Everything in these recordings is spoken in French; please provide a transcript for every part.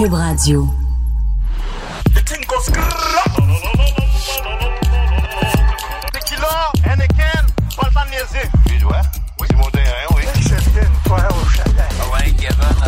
Cube Radio. Tequila. Tu dois? C'est mon terrain, oui. Une fois au chalet. Ouais, Kevin,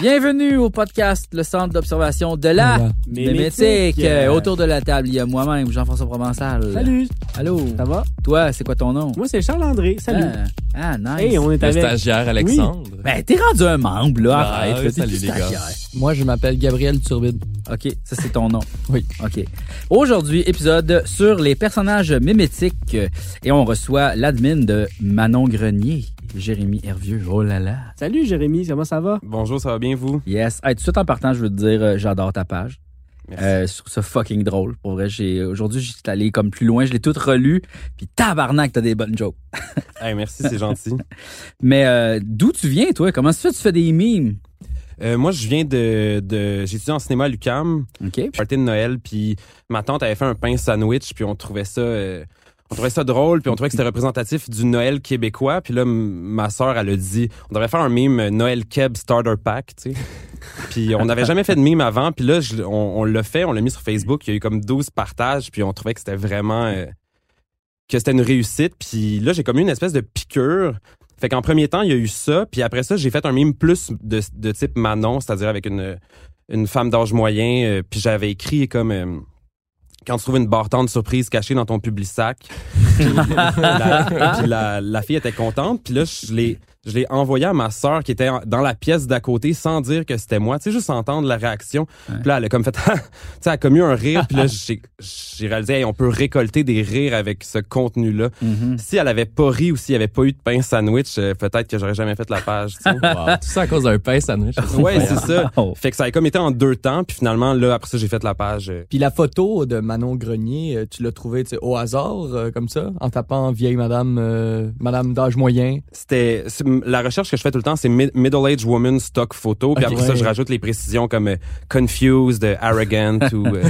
Bienvenue au podcast, le centre d'observation de la Voilà. Mémétique. Mémétique. Euh, Autour de la table, il y a moi-même, Jean-François Provençal. Salut, Allô? ça va? Toi, c'est quoi ton nom? Moi, c'est Charles-André. Salut. Ah, ah, nice. Hey, on est Le avec. stagiaire Alexandre. Ben, t'es rendu un membre, là. Ah, Arrête, oui, là, t'es salut, plus les gars. stagiaire. Moi, je m'appelle Gabriel Turbide. OK, ça, c'est ton nom. Oui. OK. Aujourd'hui, épisode sur les personnages mémétiques. euh, Et on reçoit l'admin de Manon Grenier, Jérémy Hervieux. Oh là là. Salut, Jérémy. Comment ça va? Bonjour, ça va bien vous? Yes. Hey, tout de suite en partant, je veux te dire, euh, j'adore ta page. Merci. Euh, je trouve ça fucking drôle. Pour vrai, j'ai aujourd'hui, j'étais allé comme plus loin, je l'ai tout relu, puis tabarnak, t'as des bonnes jokes. Hey, merci, c'est gentil. Mais euh, d'où tu viens, toi? Comment ça fait? Que tu fais des mimes? Euh, moi, je viens de, de j'ai étudié en cinéma à l'UCAM, OK. party de Noël, puis ma tante avait fait un pain sandwich, puis on trouvait ça, euh, on trouvait ça drôle, puis on trouvait que c'était représentatif du Noël québécois. Puis là, ma sœur, elle a dit, on devrait faire un mime Noël Keb Starter Pack, tu sais. Puis on n'avait jamais fait de mime avant, puis là, je- on, on l'a fait, on l'a mis sur Facebook, il y a eu comme 12 partages, puis on trouvait que c'était vraiment, euh, que c'était une réussite. Puis là, j'ai comme eu une espèce de piqûre. Fait qu'en premier temps, il y a eu ça, puis après ça, j'ai fait un mime plus de, de type Manon, c'est-à-dire avec une, une femme d'âge moyen, euh, puis j'avais écrit comme... euh, quand tu trouves une bartende surprise cachée dans ton public sac. La fille était contente. Puis là, je l'ai, je l'ai envoyé à ma sœur qui était dans la pièce d'à côté sans dire que c'était moi. Tu sais, juste entendre la réaction. Puis là, elle a comme fait... tu sais, elle a comme eu un rire. Puis là, j'ai, j'ai réalisé, hey, on peut récolter des rires avec ce contenu-là. Mhm. Si elle avait pas ri ou s'il y avait pas eu de pain sandwich, euh, peut-être que j'aurais jamais fait la page. tu sais. Wow. Tout ça à cause d'un pain sandwich. ouais, c'est ça. Fait que ça a comme été en deux temps. Puis finalement, là, après ça, j'ai fait la page. euh, Puis la photo de Manon Grenier, euh, tu l'as trouvée tu sais, au hasard, euh, comme ça, en tapant vieille madame, euh, madame d'âge moyen. c'était c'est- la recherche que je fais tout le temps c'est mid- middle age woman stock photo puis Ok. après ça je rajoute les précisions comme euh, confused euh, arrogant ou euh,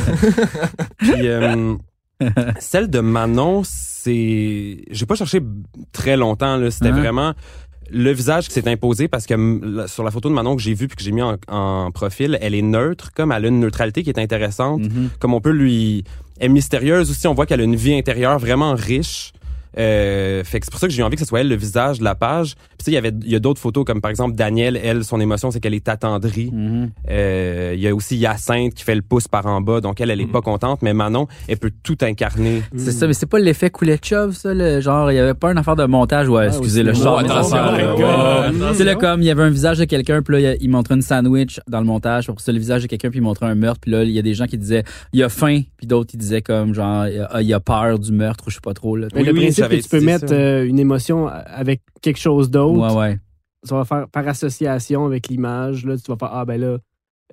puis celle de Manon c'est j'ai pas cherché très longtemps là c'était vraiment le visage qui s'est imposé parce que sur la photo de Manon que j'ai vue puis que j'ai mis en, en profil, elle est neutre, comme elle a une neutralité qui est intéressante, Mhm. comme on peut lui elle est mystérieuse aussi, on voit qu'elle a une vie intérieure vraiment riche. Euh, fait que c'est pour ça que j'ai eu envie que ce soit elle le visage de la page. Puis tu sais, il y avait il y a d'autres photos comme par exemple Danielle, elle son émotion c'est qu'elle est attendrie. Mhm. Euh, il y a aussi Hyacinthe qui fait le pouce par en bas, donc elle elle est pas contente, mais Manon elle peut tout incarner. C'est ça, mais c'est pas l'effet Koulechov, ça, le genre, il y avait pas une affaire de montage, ouais, excusez, aussi, le non, genre. sais, là, comme, il y avait un visage de quelqu'un, puis là, il- montrait une sandwich dans le montage, pour ça, le visage de quelqu'un, puis il montrait un meurtre, puis là, il y a des gens qui disaient, il a faim, puis d'autres, ils disaient comme, genre, ah, il a peur du meurtre, ou je sais pas trop, là. Mais Oui, le oui, principe que tu peux mettre euh, une émotion avec quelque chose d'autre, Ouais, ouais. ça va faire par association avec l'image. Là, tu vas faire Ah, ben là,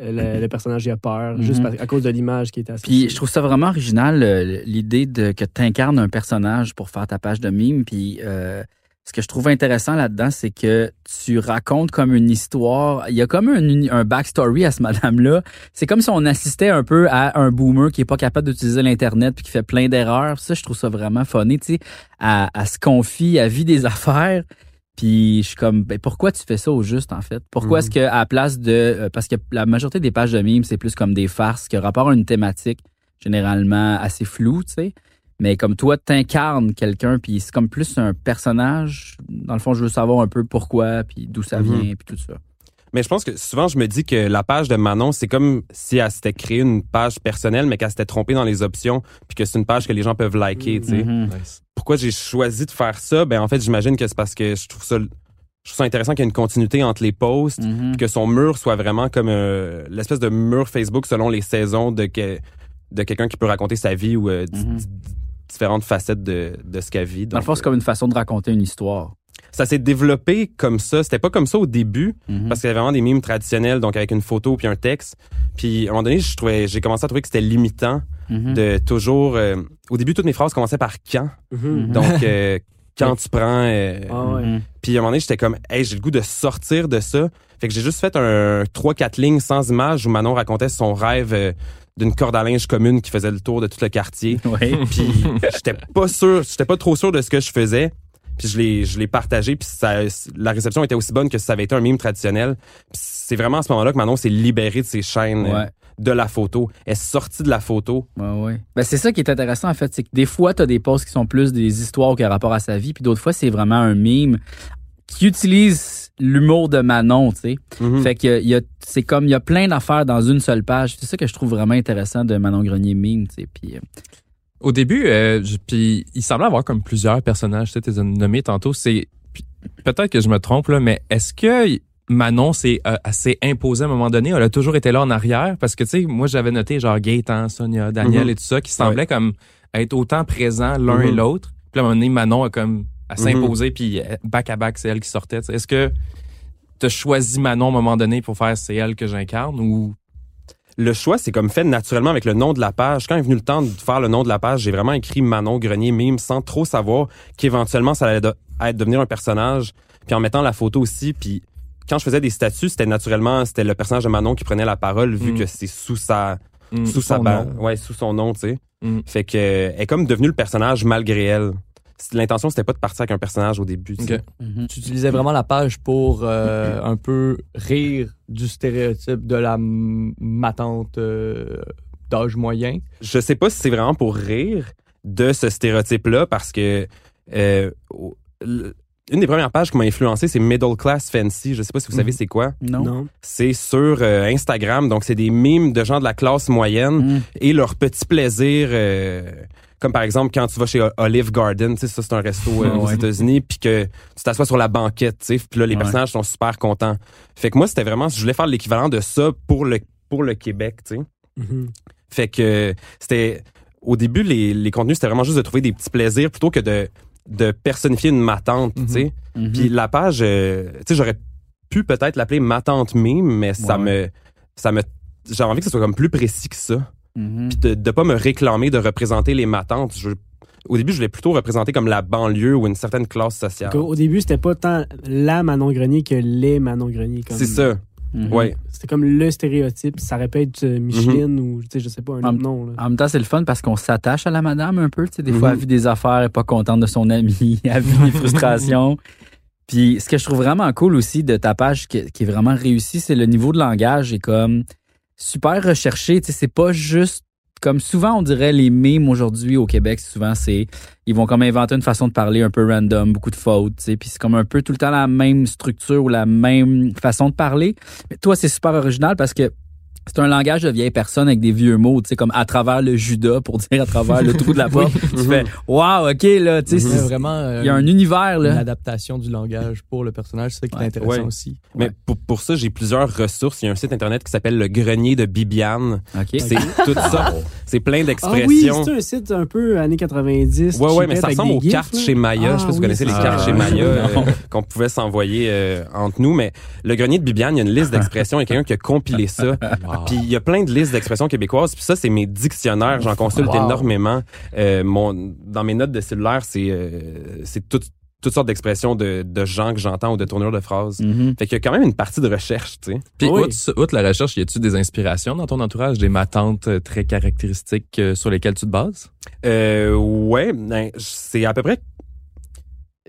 euh, le, le personnage il a peur, Mhm. juste à cause de l'image qui est associée. Puis je trouve ça vraiment original, l'idée de que tu incarnes un personnage pour faire ta page de mime. Puis euh, ce que je trouve intéressant là-dedans, c'est que tu racontes comme une histoire. Il y a comme un, backstory à ce madame-là. C'est comme si on assistait un peu à un boomer qui est pas capable d'utiliser l'Internet puis qui fait plein d'erreurs. Ça, je trouve ça vraiment funny, tu sais. Elle, elle se confie à vie des affaires. Puis je suis comme, ben pourquoi tu fais ça au juste, en fait? Pourquoi Mhm. est-ce qu'à la place de... euh, parce que la majorité des pages de mimes, c'est plus comme des farces qui rapport à une thématique généralement assez floue, tu sais. Mais comme toi, t'incarnes quelqu'un, puis c'est comme plus un personnage. Dans le fond, je veux savoir un peu pourquoi, puis d'où ça Mhm. vient, puis tout ça. Mais je pense que souvent, je me dis que la page de Manon, c'est comme si elle s'était créée une page personnelle, mais qu'elle s'était trompée dans les options, puis que c'est une page que les gens peuvent liker, tu sais. Mhm. Pourquoi j'ai choisi de faire ça? Ben, en fait, j'imagine que c'est parce que je trouve ça, je trouve ça intéressant qu'il y ait une continuité entre les posts, Mhm. puis que son mur soit vraiment comme euh, l'espèce de mur Facebook selon les saisons de, que, de quelqu'un qui peut raconter sa vie ou euh, Mhm. Di- différentes facettes de, de ce qu'elle vit. Dans le Donc, fond, c'est comme une façon de raconter une histoire. ça s'est développé comme ça. C'était pas comme ça au début, Mhm. parce qu'il y avait vraiment des mimes traditionnels, donc avec une photo puis un texte. Puis à un moment donné, je trouvais, j'ai commencé à trouver que c'était limitant Mhm. de toujours. euh, au début, toutes mes phrases commençaient par quand. Mhm. Donc euh, quand tu prends. euh, Ah ouais. Puis à un moment donné, j'étais comme, hey, j'ai le goût de sortir de ça. Fait que j'ai juste fait un 3-4 lignes sans image où Manon racontait son rêve euh, d'une corde à linge commune qui faisait le tour de tout le quartier. Ouais. Puis j'étais pas sûr, j'étais pas trop sûr de ce que je faisais. Puis je l'ai, je l'ai partagé, puis ça, la réception était aussi bonne que si ça avait été un mime traditionnel. Puis c'est vraiment à ce moment-là que Manon s'est libérée de ses chaînes euh, Ouais. de la photo. Elle est sortie de la photo. Ouais, ouais. Ben, c'est ça qui est intéressant, en fait. C'est que des fois, tu as des posts qui sont plus des histoires qui ont rapport à sa vie, puis d'autres fois, c'est vraiment un mime qui utilise l'humour de Manon, tu sais. Mhm. Fait que y a, c'est comme, il y a plein d'affaires dans une seule page. C'est ça que je trouve vraiment intéressant de Manon Grenier mime, tu sais. Puis, euh, Au début, euh, je- puis il semblait avoir comme plusieurs personnages, tu sais, t'es nommé tantôt. C'est peut-être que je me trompe là, mais est-ce que Manon s'est euh, s'est imposée à un moment donné? Elle a toujours été là en arrière? Parce que tu sais, moi j'avais noté genre Gaëtan, Sonia, Daniel Mhm. et tout ça qui semblaient comme être autant présents l'un Mhm. et l'autre. Puis à un moment donné, Manon a comme à Mhm. s'imposer puis back à back c'est elle qui sortait. tu. Est-ce que t'as choisi Manon à un moment donné pour faire c'est elle que j'incarne ou? Le choix, c'est comme fait naturellement avec le nom de la page. Quand est venu le temps de faire le nom de la page, j'ai vraiment écrit Manon Grenier mime sans trop savoir qu'éventuellement ça allait de- être devenir un personnage. Puis en mettant la photo aussi, puis quand je faisais des statuts, c'était naturellement c'était le personnage de Manon qui prenait la parole vu Mm. que c'est sous sa Hmm. sous sa nom. ouais sous son nom, tu sais. Mm. Fait que euh, elle est comme devenue le personnage malgré elle. C'est- L'intention c'était pas de partir avec un personnage au début. tu mhm. Tu utilisais vraiment la page pour euh, un peu rire du stéréotype de la matante euh, d'âge moyen. Je sais pas si c'est vraiment pour rire de ce stéréotype-là parce que euh, une des premières pages qui m'a influencé, c'est Middle Class Fancy. Je sais pas si vous savez Mhm. c'est quoi. non. Non. C'est sur euh, Instagram, donc c'est des mimes de gens de la classe moyenne Mhm. et leurs petits plaisirs. euh, comme par exemple quand tu vas chez Olive Garden, tu sais ça c'est un resto euh, aux ouais. États-Unis, puis que tu t'assois sur la banquette, tu sais, puis là les Ouais. personnages sont super contents. Fait que moi c'était vraiment, je voulais faire l'équivalent de ça pour le pour le Québec, tu sais. Mhm. Fait que c'était au début les, les contenus c'était vraiment juste de trouver des petits plaisirs plutôt que de de personnifier une matante, tu sais. Mhm. Puis la page, euh, tu sais, j'aurais pu peut-être l'appeler matante mime, mais ça Ouais, me ça me j'ai envie que ce soit comme plus précis que ça. Mhm. Puis de, de pas me réclamer de représenter les matantes. Je, au début, je voulais plutôt représenter comme la banlieue ou une certaine classe sociale. Donc, Au début, c'était pas tant la Manon Grenier que les Manon Grenier. comme- C'est ça. Mhm. Ouais. C'était comme le stéréotype. Ça répète euh, Micheline ou, tu sais, je sais pas, un autre nom. Là. En même temps, c'est le fun parce qu'on s'attache à la madame un peu. Tu sais, des fois, Mhm. elle vit des affaires, elle est pas contente de son ami, elle vit des frustrations. Puis, ce que je trouve vraiment cool aussi de ta page qui, qui est vraiment réussi, c'est le niveau de langage est comme super recherché. Tu sais, c'est pas juste comme souvent on dirait les mimes aujourd'hui au Québec, souvent c'est ils vont comme inventer une façon de parler un peu random, beaucoup de fautes, tu puis c'est comme un peu tout le temps la même structure ou la même façon de parler. Mais toi, c'est super original parce que c'est un langage de vieille personne avec des vieux mots, tu sais, comme à travers le Judas pour dire à travers le trou de la porte. tu fais, wow, ok, là, tu sais, C'est c'est- vraiment euh, il y a un univers, une là. adaptation du langage pour le personnage. C'est ça qui est intéressant Ouais. aussi. Mais pour, pour ça, j'ai plusieurs ressources. Il y a un site internet qui s'appelle le grenier de Bibiane. OK. C'est tout ça. C'est plein Ah oui, d'expressions. c'est un site un peu années 90. Ouais, ouais, mais ça ressemble aux gifs, cartes là. chez Maya. je sais Ah pas si vous oui, connaissez les cartes chez Maya euh, qu'on pouvait s'envoyer euh, entre nous. Mais le grenier de Bibiane, il y a une liste d'expressions. Il y a quelqu'un qui a compilé ça. Puis il y a plein de listes d'expressions québécoises. Puis ça, c'est mes dictionnaires. J'en consulte Wow. énormément. Euh, mon, dans mes notes de cellulaire, c'est euh, c'est toutes toutes sortes d'expressions de, de gens que j'entends ou de tournures de phrases. Mhm. Fait qu'il y a quand même une partie de recherche, tu sais. Puis, Oui. outre, outre la recherche, y a-tu des inspirations dans ton entourage, des matantes euh, très caractéristiques euh, sur lesquelles tu te bases? Euh, ouais, ben, c'est à peu près.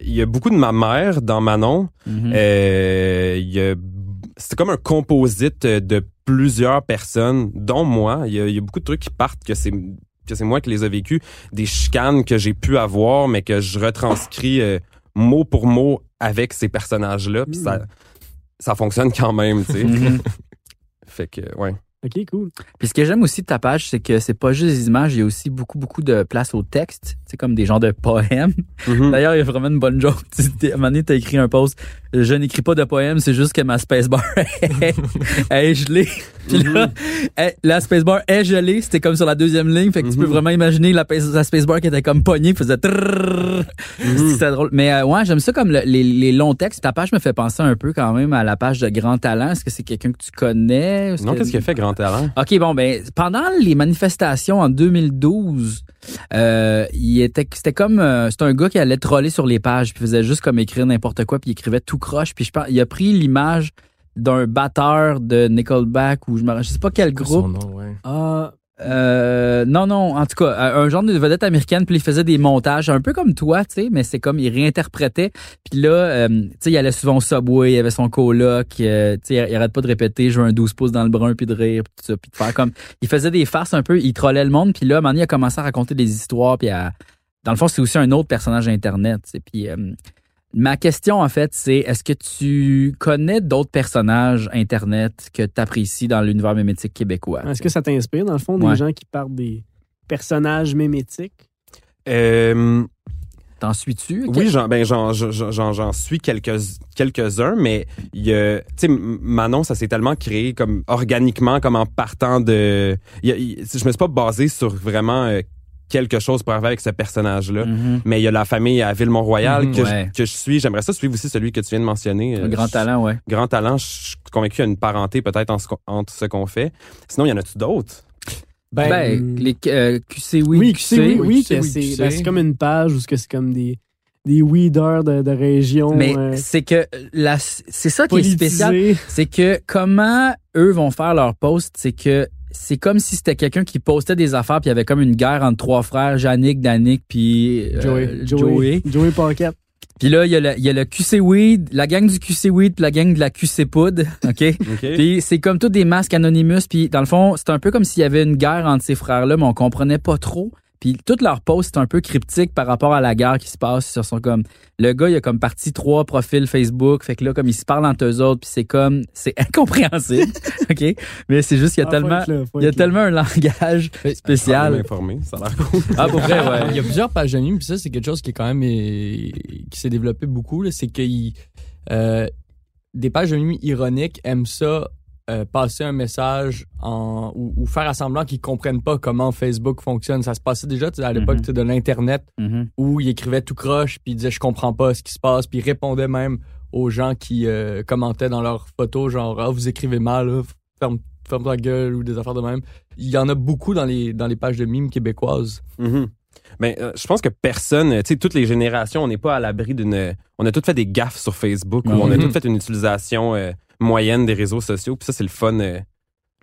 Il y a beaucoup de ma mère dans Manon. Mhm. Euh, il y a- c'est comme un composite de plusieurs personnes, dont moi. Il y a, il y a beaucoup de trucs qui partent que c'est que c'est moi qui les ai vécus, des chicanes que j'ai pu avoir, mais que je retranscris euh, mot pour mot avec ces personnages-là. Puis ça, ça fonctionne quand même, tu sais. Mhm. fait que, ouais. Ok, cool. Puis ce que j'aime aussi de ta page, c'est que c'est pas juste des images, il y a aussi beaucoup, beaucoup de place au texte. C'est comme des genres de poèmes. Mhm. D'ailleurs, il y a vraiment une bonne joke. À un moment donné, t'as écrit un post. Je n'écris pas de poèmes, c'est juste que ma spacebar est, gelée. Puis là, elle- la spacebar est gelée. C'était comme sur la deuxième ligne. Fait que tu peux Mhm. vraiment imaginer la, pa- la spacebar qui était comme pognée, qui faisait. C'était drôle. Mais euh, ouais, j'aime ça comme le- les, les longs textes. Ta page me fait penser un peu quand même à la page de Grand Talent. Est-ce que c'est quelqu'un que tu connais? Non, que- qu'est-ce qu'il a fait, Grand Talent? OK, bon, ben, pendant les manifestations en 2012, euh, il était, c'était comme, euh, c'était un gars qui allait troller sur les pages, puis faisait juste comme écrire n'importe quoi, puis il écrivait tout croche, puis je pense, il a pris l'image d'un batteur de Nickelback ou je me, je sais pas quel groupe. nom, ouais. Ah, Euh, non, non, en tout cas, euh, un genre de vedette américaine, puis il faisait des montages un peu comme toi, tu sais, mais c'est comme il réinterprétait. Puis là, euh, tu sais, il allait souvent au Subway, il avait son coloc, euh, tu sais, il arrête pas de répéter, je veux un 12 pouces dans le brun, puis de rire, puis tout ça, puis de faire comme... Il faisait des farces un peu, il trollait le monde, puis là, à un moment donné, il a commencé à raconter des histoires, puis à... Dans le fond, c'est aussi un autre personnage Internet, sais, puis... euh, Ma question, en fait, c'est est-ce que tu connais d'autres personnages Internet que tu apprécies dans l'univers mémétique québécois? Est-ce que ça t'inspire, dans le fond, des Ouais. gens qui partent des personnages mémétiques? Euh, T'en suis-tu? Oui, j'en, ben, j'en, suis quelques, quelques-uns, mais il y a, tu sais, Manon, ça s'est tellement créé comme organiquement, comme en partant de, y a- je me suis pas basé sur vraiment euh, quelque chose pour arriver avec ce personnage-là. Mhm. Mais il y a la famille à Ville-Mont-Royal Mhm, que, ouais. je, que je suis. J'aimerais ça suivre aussi celui que tu viens de mentionner. Un Euh, grand je- talent, ouais. Grand talent. Je suis convaincu qu'il y a une parenté peut-être en entre ce qu'on fait. Sinon, il y en a-tu d'autres? Ben, Ben, hum. les euh, QC, oui, oui, QC. QC, oui, oui, oui, c'est ben, comme une page où ce que c'est comme des, des weeders de, de région Mais euh, c'est que la, c'est ça qui est spécial. C'est que comment eux vont faire leur post, c'est que c'est comme si c'était quelqu'un qui postait des affaires puis il y avait comme une guerre entre trois frères, Yannick, Danick puis euh, Joey. Joey. Joey. Joey Pocket. Puis là il y a le il y a le QC Weed, la gang du QC Weed puis la gang de la QC Poud, OK? OK? Puis c'est comme tous des masques anonymous. Puis dans le fond, c'est un peu comme s'il y avait une guerre entre ces frères-là, mais on comprenait pas trop. Puis toutes leurs posts, c'est un peu cryptique par rapport à la guerre qui se passe. Ils sont comme le gars, il a comme parti trois profils Facebook. Fait que là, comme ils se parlent entre eux autres, puis c'est comme c'est incompréhensible. OK? Mais c'est juste qu'il y a Ah, tellement. là, Il y a tellement un langage Mais- spécial. informé, ça a l'air cool. Ah, pour vrai, ouais. Il y a plusieurs pages de mimes, puis ça, c'est quelque chose qui est quand même euh, qui s'est développé beaucoup. C'est que euh, des pages de mimes ironiques aiment ça euh, passer un message en, ou, ou faire à semblant qu'ils comprennent pas comment Facebook fonctionne. Ça se passait déjà à l'époque Mhm. de l'Internet Mhm. où il écrivait tout croche, puis il disait je comprends pas ce qui se passe, puis il répondait même aux gens qui euh, commentaient dans leurs photos, genre ah, vous écrivez mal, là, ferme, ferme ta gueule ou des affaires de même. Il y en a beaucoup dans les, dans les pages de mimes québécoises. Mhm. Ben, euh, je pense que personne, tu sais, toutes les générations, on n'est pas à l'abri d'une. On a toutes fait des gaffes sur Facebook ou on a toutes fait une utilisation euh, moyenne des réseaux sociaux. Puis ça, c'est le fun, euh,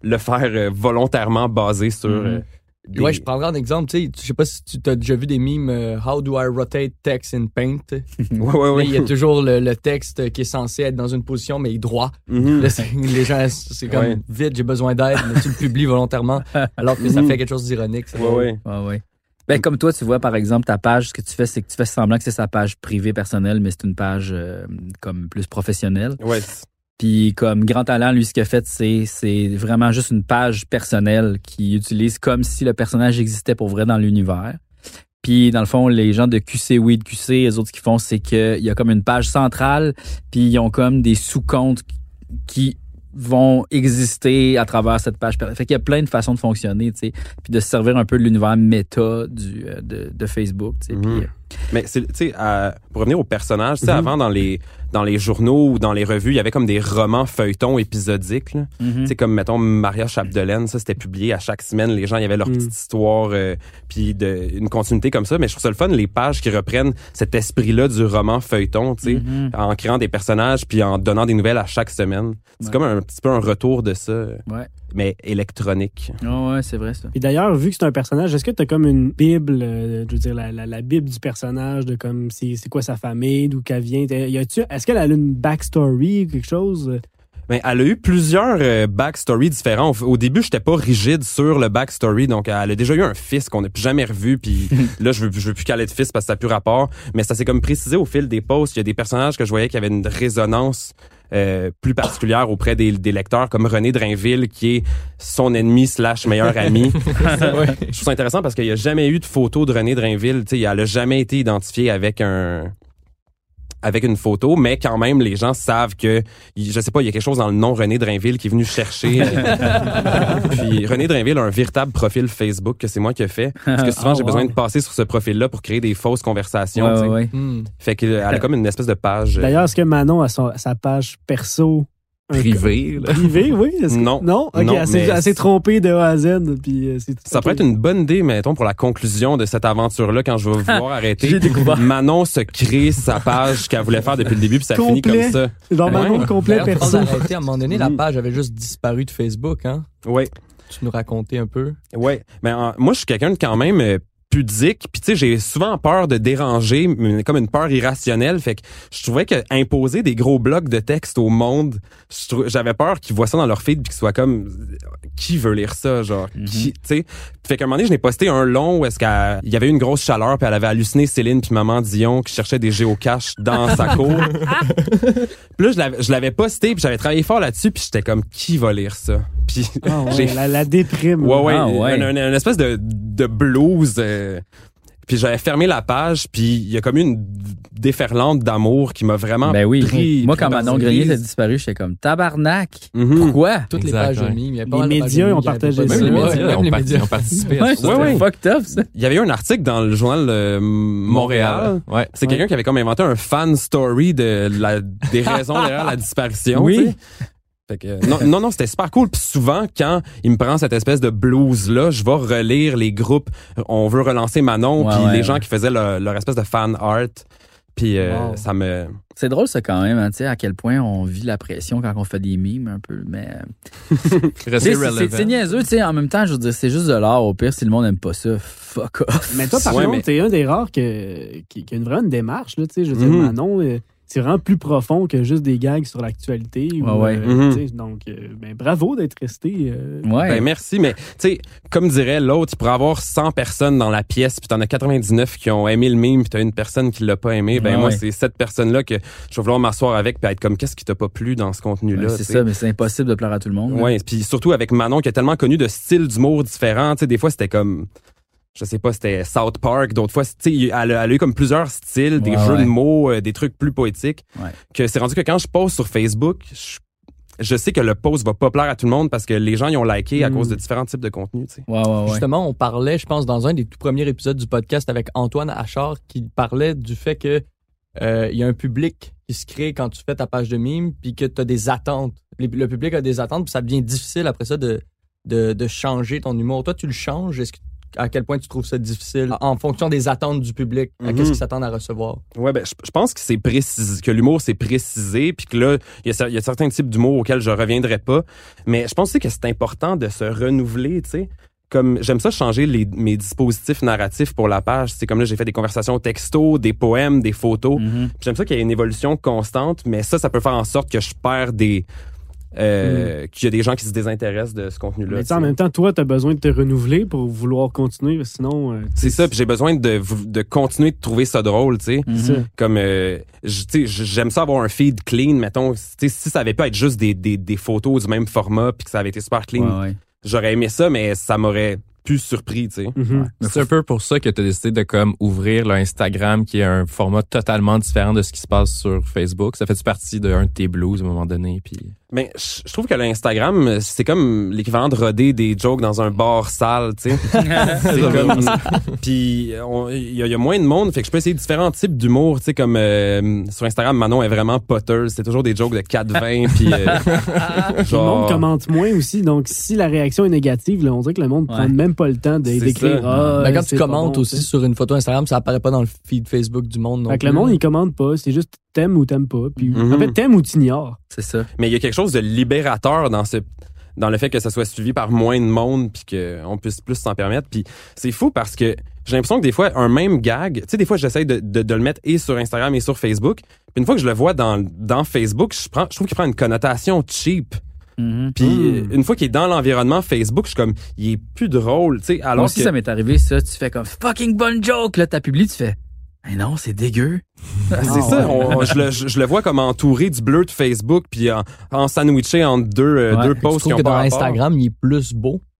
le faire euh, volontairement basé sur. Mhm. euh, des- Ouais, je prendrai un exemple, tu sais, je sais pas si tu as déjà vu des mimes euh, How do I rotate text in paint? Ouais, ouais, ouais. il y a toujours le, le texte qui est censé être dans une position mais il est droit. Là, c'est- les gens c'est comme Ouais. vite, j'ai besoin d'aide, mais tu le publies volontairement alors que ça Mhm. fait quelque chose d'ironique. Ouais, ouais. Ouais, ouais. Ben, comme toi, tu vois, par exemple, ta page, ce que tu fais, c'est que tu fais semblant que c'est sa page privée personnelle, mais c'est une page euh, comme plus professionnelle. Ouais, c'est- Puis comme Grand Talent, lui, ce qu'il a fait, c'est c'est vraiment juste une page personnelle qu'il utilise comme si le personnage existait pour vrai dans l'univers. Puis dans le fond, les gens de QC, oui, de QC, les autres ce qu'ils font, c'est qu'il y a comme une page centrale, puis ils ont comme des sous-comptes qui vont exister à travers cette page. Fait qu'il y a plein de façons de fonctionner, tu sais, puis de se servir un peu de l'univers méta du, euh, de, de Facebook, tu sais. Mhm. puis, euh, Mais tu sais, pour revenir au personnage, tu sais, Mhm. avant dans les dans les journaux ou dans les revues, il y avait comme des romans feuilletons épisodiques. mhm. Tu sais, comme, mettons, Maria Chapdelaine, ça, c'était publié à chaque semaine. Les gens, il y avait leur Mm. petite histoire, euh, puis de, une continuité comme ça. Mais je trouve ça le fun, les pages qui reprennent cet esprit-là du roman feuilleton, tu sais, Mhm. en créant des personnages, puis en donnant des nouvelles à chaque semaine. C'est Ouais. comme un petit peu un retour de ça, Ouais. Mais électronique. Ah ouais, c'est vrai ça. Et d'ailleurs, vu que c'est un personnage, est-ce que tu as comme une bible, euh, je veux dire, la, la, la bible du personnage, de comme c'est c'est quoi sa famille, d'où qu'elle vient? T'as- y a-tu- Est-ce qu'elle a une backstory ou quelque chose? Mais elle a eu plusieurs euh, backstories différents. Au, au début, j'étais pas rigide sur le backstory, donc elle a déjà eu un fils qu'on n'a plus jamais revu, puis là, je veux, je veux plus qu'elle ait de fils parce que ça n'a plus rapport. Mais ça s'est comme précisé au fil des posts. Il y a des personnages que je voyais qui avaient une résonance euh, plus particulière auprès des, des lecteurs, comme René Drainville, qui est son ennemi slash meilleur ami. Je trouve ça intéressant parce qu'il n'y a jamais eu de photo de René Drainville. Tu sais, elle a jamais été identifiée avec un avec une photo, mais quand même, les gens savent que, je sais pas, il y a quelque chose dans le nom René Drainville qui est venu chercher. Puis René Drainville a un véritable profil Facebook que c'est moi qui ai fait. Parce que souvent, Ah, j'ai wow. besoin de passer sur ce profil-là pour créer des fausses conversations. Ouais, ouais. Fait qu'elle a comme une espèce de page. euh, D'ailleurs, est-ce que Manon a son- sa page perso? Privé, là. Privée, oui? Est-ce que- Non. Non? Ok, Non, elle s'est trompée de A à Z. Puis, euh, c'est- Ça ok. pourrait être une bonne idée, mettons, pour la conclusion de cette aventure-là, quand je vais vouloir arrêter. J'ai découvert. Manon se crée sa page qu'elle voulait faire depuis le début, puis ça finit Complet. comme ça. Genre Manon Ouais. complet D'ailleurs, tu perso. parles d'arrêter, à un moment donné, la Mm. page avait juste disparu de Facebook. Hein? Ouais. nous raconter un peu? Ouais, mais euh, moi je suis quelqu'un de quand même euh, pudique, puis tu sais j'ai souvent peur de déranger, comme une peur irrationnelle, fait que je trouvais que imposer des gros blocs de texte au monde, j'avais peur qu'ils voient ça dans leur feed puis qu'ils soient comme qui veut lire ça genre? Qui tu sais? Fait qu'à un moment donné je n'ai posté un long où est-ce qu'il y avait eu une grosse chaleur puis elle avait halluciné Céline puis maman Dion qui cherchait des géocaches dans sa cour. Puis là je l'avais je l'avais posté puis j'avais travaillé fort là-dessus puis j'étais comme qui va lire ça? Puis Ah ouais, j'ai la, la déprime. Ouais, ouais, Ah, ouais. Une, une- une espèce de, de blues. euh, puis j'avais fermé la page, puis il y a comme eu une déferlante d'amour qui m'a vraiment Ben oui. pris. Moi, pris quand Manon Grenier a disparu, j'étais comme tabarnak. Mhm. Pourquoi? Toutes Exact, les pages ouais. de mimes. il y a pas Les pages médias ont partagé ça. Même les Ouais, médias ont, les parti- médias. ont participé à Ouais, ça. Ouais, ouais. fucked up, ça. Il y avait eu un article dans le journal euh, Montréal. Ouais. C'est quelqu'un qui avait comme inventé un fan story de la, des raisons derrière la disparition. Oui. Fait que, non, non, non, c'était super cool. Puis souvent, quand il me prend cette espèce de blues-là, je vais relire les groupes. On veut relancer Manon, Ouais, puis ouais, les ouais. gens qui faisaient leur, leur espèce de fan art. Puis euh, Wow. ça me... C'est drôle, ça, quand même, hein, tu sais, à quel point on vit la pression quand on fait des mimes, un peu. Mais. euh, c'est- niaiseux, tu sais. En même temps, je veux dire, c'est juste de l'art. Au pire, si le monde aime pas ça, fuck off. Mais toi, par Ouais, contre, mais- t'es un des rares que, qui, qui a une vraie une démarche. Là, tu sais, je veux dire, Mhm. Manon, euh, c'est vraiment plus profond que juste des gags sur l'actualité. ou, Ouais, euh, Mhm. tu sais, Donc, euh, ben, bravo d'être resté. euh, Ouais. Ben merci, mais tu sais, comme dirait l'autre, il pourrait avoir 100 personnes dans la pièce, puis t'en as 99 qui ont aimé le meme, puis t'as une personne qui l'a pas aimé. Ben Ouais, moi, ouais. c'est cette personne-là que je vais vouloir m'asseoir avec, puis être comme, qu'est-ce qui t'a pas plu dans ce contenu-là? C'est ça, mais c'est impossible de plaire à tout le monde. Ouais, puis surtout avec Manon qui a tellement connu de styles d'humour différents, tu sais, des fois c'était comme je sais pas, c'était South Park, d'autres fois, tu sais, elle, a- elle a eu comme plusieurs styles, des Ouais, jeux ouais. de mots, euh, des trucs plus poétiques, Ouais. que c'est rendu que quand je poste sur Facebook, je, je sais que le post va pas plaire à tout le monde parce que les gens y ont liké à Mm. cause de différents types de contenus, tu sais. Ouais, ouais, ouais. Justement, on parlait, je pense, dans un des tout premiers épisodes du podcast avec Antoine Achard, qui parlait du fait que euh, il y a un public qui se crée quand tu fais ta page de mime, puis que tu as des attentes. Le public a des attentes, puis ça devient difficile après ça de, de, de changer ton humour. Toi, tu le changes? Est-ce que, à quel point tu trouves ça difficile en fonction des attentes du public? À Mhm. Qu'est-ce qu'ils s'attendent à recevoir? Ouais, ben, je, je pense que c'est précisé, que l'humour c'est précisé, puis que là, il y, a y certains types d'humour auxquels je reviendrai pas. Mais je pense aussi que c'est important de se renouveler, tu sais. Comme j'aime ça changer les, mes dispositifs narratifs pour la page. C'est comme là, j'ai fait des conversations texto, des poèmes, des photos. Mhm. Puis J'aime ça qu'il y ait une évolution constante, mais ça, ça peut faire en sorte que je perds des. Euh, qu'il y a des gens qui se désintéressent de ce contenu-là. Mais tu tu sais, en même temps, toi, t'as besoin de te renouveler pour vouloir continuer. Sinon, euh, C'est ça, puis j'ai besoin de, de continuer de trouver ça drôle, tu sais. Mhm. ça. comme euh, tu j'aime ça avoir un feed clean mettons tu sais, si ça avait pas être juste des, des, des photos du même format puis que ça avait été super clean Ouais, ouais. j'aurais aimé ça mais ça m'aurait plus surpris tu sais Mhm. C'est un peu pour ça que tu as décidé de comme ouvrir le Instagram qui est un format totalement différent de ce qui se passe sur Facebook. Ça fait partie d'un de tes blues à un moment donné puis mais je trouve que l'Instagram c'est comme l'équivalent de roder des jokes dans un bar sale tu sais comme puis il y, a- il y a moins de monde fait que je peux essayer différents types d'humour tu sais comme euh, sur Instagram Manon est vraiment potter c'est toujours des jokes de 4-20 puis euh, Puis Le monde commente moins aussi. Donc, si la réaction est négative, là, on dirait que le monde Ouais. prend même pas le temps d'écrire. Ah, Ben, quand tu commentes bon, aussi sur une photo Instagram, ça apparaît pas dans le feed Facebook du monde. Non Fait que le monde, il commente pas. C'est juste t'aimes ou t'aimes pas. Puis, Mhm. En fait, t'aimes ou t'ignores. C'est ça. Mais il y a quelque chose de libérateur dans ce dans le fait que ça soit suivi par moins de monde puis qu'on puisse plus s'en permettre. Puis c'est fou parce que j'ai l'impression que des fois, un même gag, tu sais, des fois, j'essaie de, de, de le mettre et sur Instagram et sur Facebook. Puis une fois que je le vois dans, dans Facebook, je, prends, je trouve qu'il prend une connotation cheap. Mhm. Puis Mm. une fois qu'il est dans l'environnement Facebook, je suis comme, il est plus drôle, tu sais. Moi Alors aussi, que ça m'est arrivé, ça. Tu fais comme fucking bonne joke. Là, t'as publié, tu fais. Mais non, c'est dégueu. c'est Ah, ça, on- je, le, je, je le vois comme entouré du bleu de Facebook puis en, en sandwiché entre deux, euh, Ouais. deux Je posts qui trouve que dans. Instagram, il est plus beau.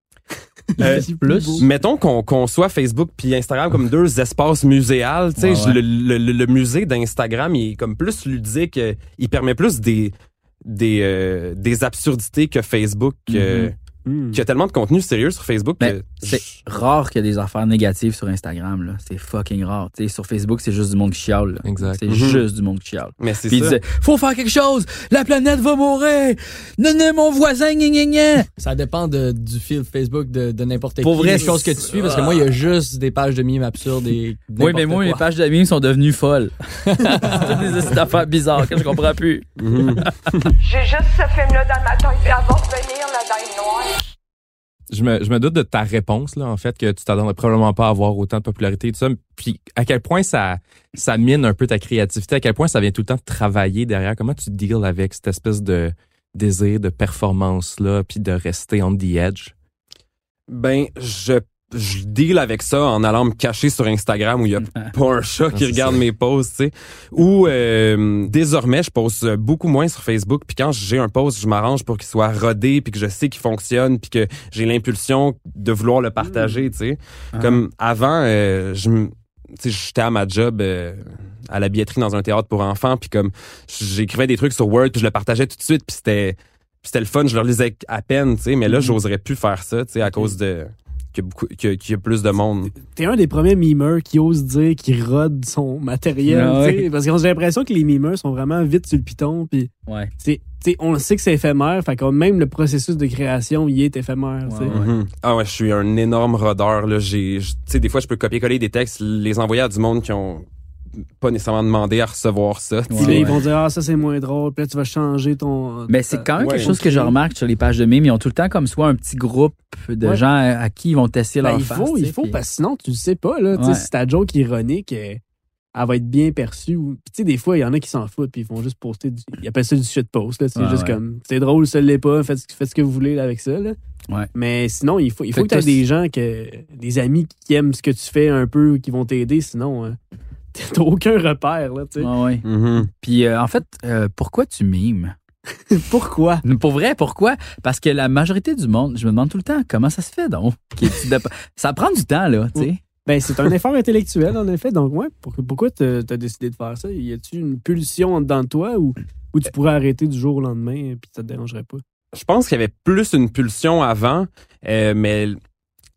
Euh, plus. Mettons qu'on qu'on soit Facebook puis Instagram comme deux espaces muséales, tu sais, Ouais, je- ouais. Le, le- le- le musée d'Instagram, il est comme plus ludique, euh, il permet plus des des euh, des absurdités que Facebook euh, Hmm. Qui a tellement de contenu sérieux sur Facebook Mais que c'est rare qu'il y ait des affaires négatives sur Instagram. là. C'est fucking rare. Tu sais, sur Facebook, c'est juste du monde qui chiale. là. Exact. C'est Mhm. juste du monde qui chiale. mais c'est Puis il ça. disait, faut faire quelque chose, la planète va mourir, non, non, mon voisin, gna, gna, gna. Ça dépend de, du fil Facebook de, de n'importe qui. Pour vrai, les choses que tu suis, parce que moi, il y a juste des pages de mimes absurdes et Oui, mais moi, mes mes pages d'amis sont devenues folles. c'est toutes des affaires bizarres que je comprends plus. Mhm. J'ai juste ce film-là dans ma tête. Elle va revenir, la dame noire. Je me, je me doute de ta réponse, là, en fait, que tu t'attendrais probablement pas à avoir autant de popularité et tout ça. Puis à quel point ça, ça mine un peu ta créativité, à quel point ça vient tout le temps travailler derrière? Comment tu deals avec cette espèce de désir de performance-là, puis de rester on the edge? Ben, je, je deal avec ça en allant me cacher sur Instagram où il y a pas un chat qui c'est regarde mes posts, tu sais. Ou euh, désormais, je poste beaucoup moins sur Facebook. Puis quand j'ai un post, je m'arrange pour qu'il soit rodé, puis que je sais qu'il fonctionne, puis que j'ai l'impulsion de vouloir le partager, tu sais. Comme avant, euh, je me- tu sais, j'étais à ma job euh, à la billetterie dans un théâtre pour enfants, puis comme j'écrivais des trucs sur Word, puis je le partageais tout de suite, puis c'était puis c'était le fun, je le lisais à peine, tu sais, mais là, j'oserais plus faire ça, tu sais, à cause de qu'il y qu'il y a- qu'il y a plus de monde. T'es un des premiers mimeurs qui ose dire qu'il rode son matériel. Ah ouais. Parce qu'on a l'impression que les mimeurs sont vraiment vite sur le piton. Puis, Ouais. on sait que c'est éphémère. Fait que même le processus de création, il est éphémère. Mhm. Ah ouais, je suis un énorme rodeur là, j'ai je- tu sais des fois je peux copier-coller des textes, les envoyer à du monde qui ont pas nécessairement demandé à recevoir ça. Puis là, ils vont dire, ah, ça c'est moins drôle. Puis là, tu vas changer ton. Mais c'est quand même Ouais. quelque chose que je remarque sur les pages de mimes. Ils ont tout le temps comme soit un petit groupe de Ouais. gens à, qui ils vont tester Ben, leur il face, faut, tu il faut, puis- parce que sinon, tu le sais pas, là. Tu sais, Ouais. Si ta joke ironique, euh, elle va être bien perçue. Puis, tu sais, des fois, il y en a qui s'en foutent, puis ils font juste poster du. Ils appellent ça du shitpost, là. C'est Ouais, juste ouais. comme, c'est drôle, ça l'est pas, faites, faites ce que vous voulez là, avec ça, là. Ouais. Mais sinon, il faut, il faut que que tu aies des gens, que, des amis qui aiment ce que tu fais un peu, qui vont t'aider, sinon, euh, t'as aucun repère, là, tu sais. Ouais, ouais. Mhm. Puis euh, en fait, euh, pourquoi tu mimes? Pourquoi? Pour vrai, pourquoi? Parce que la majorité du monde, je me demande tout le temps, comment ça se fait donc? Ça prend du temps, là, tu sais. Ben, c'est un effort intellectuel, en effet. Donc, ouais, pour- pourquoi t'as as décidé de faire ça? Y a-tu une pulsion de toi ou, ou tu pourrais arrêter du jour au lendemain puis ça te dérangerait pas? Je pense qu'il y avait plus une pulsion avant, euh, mais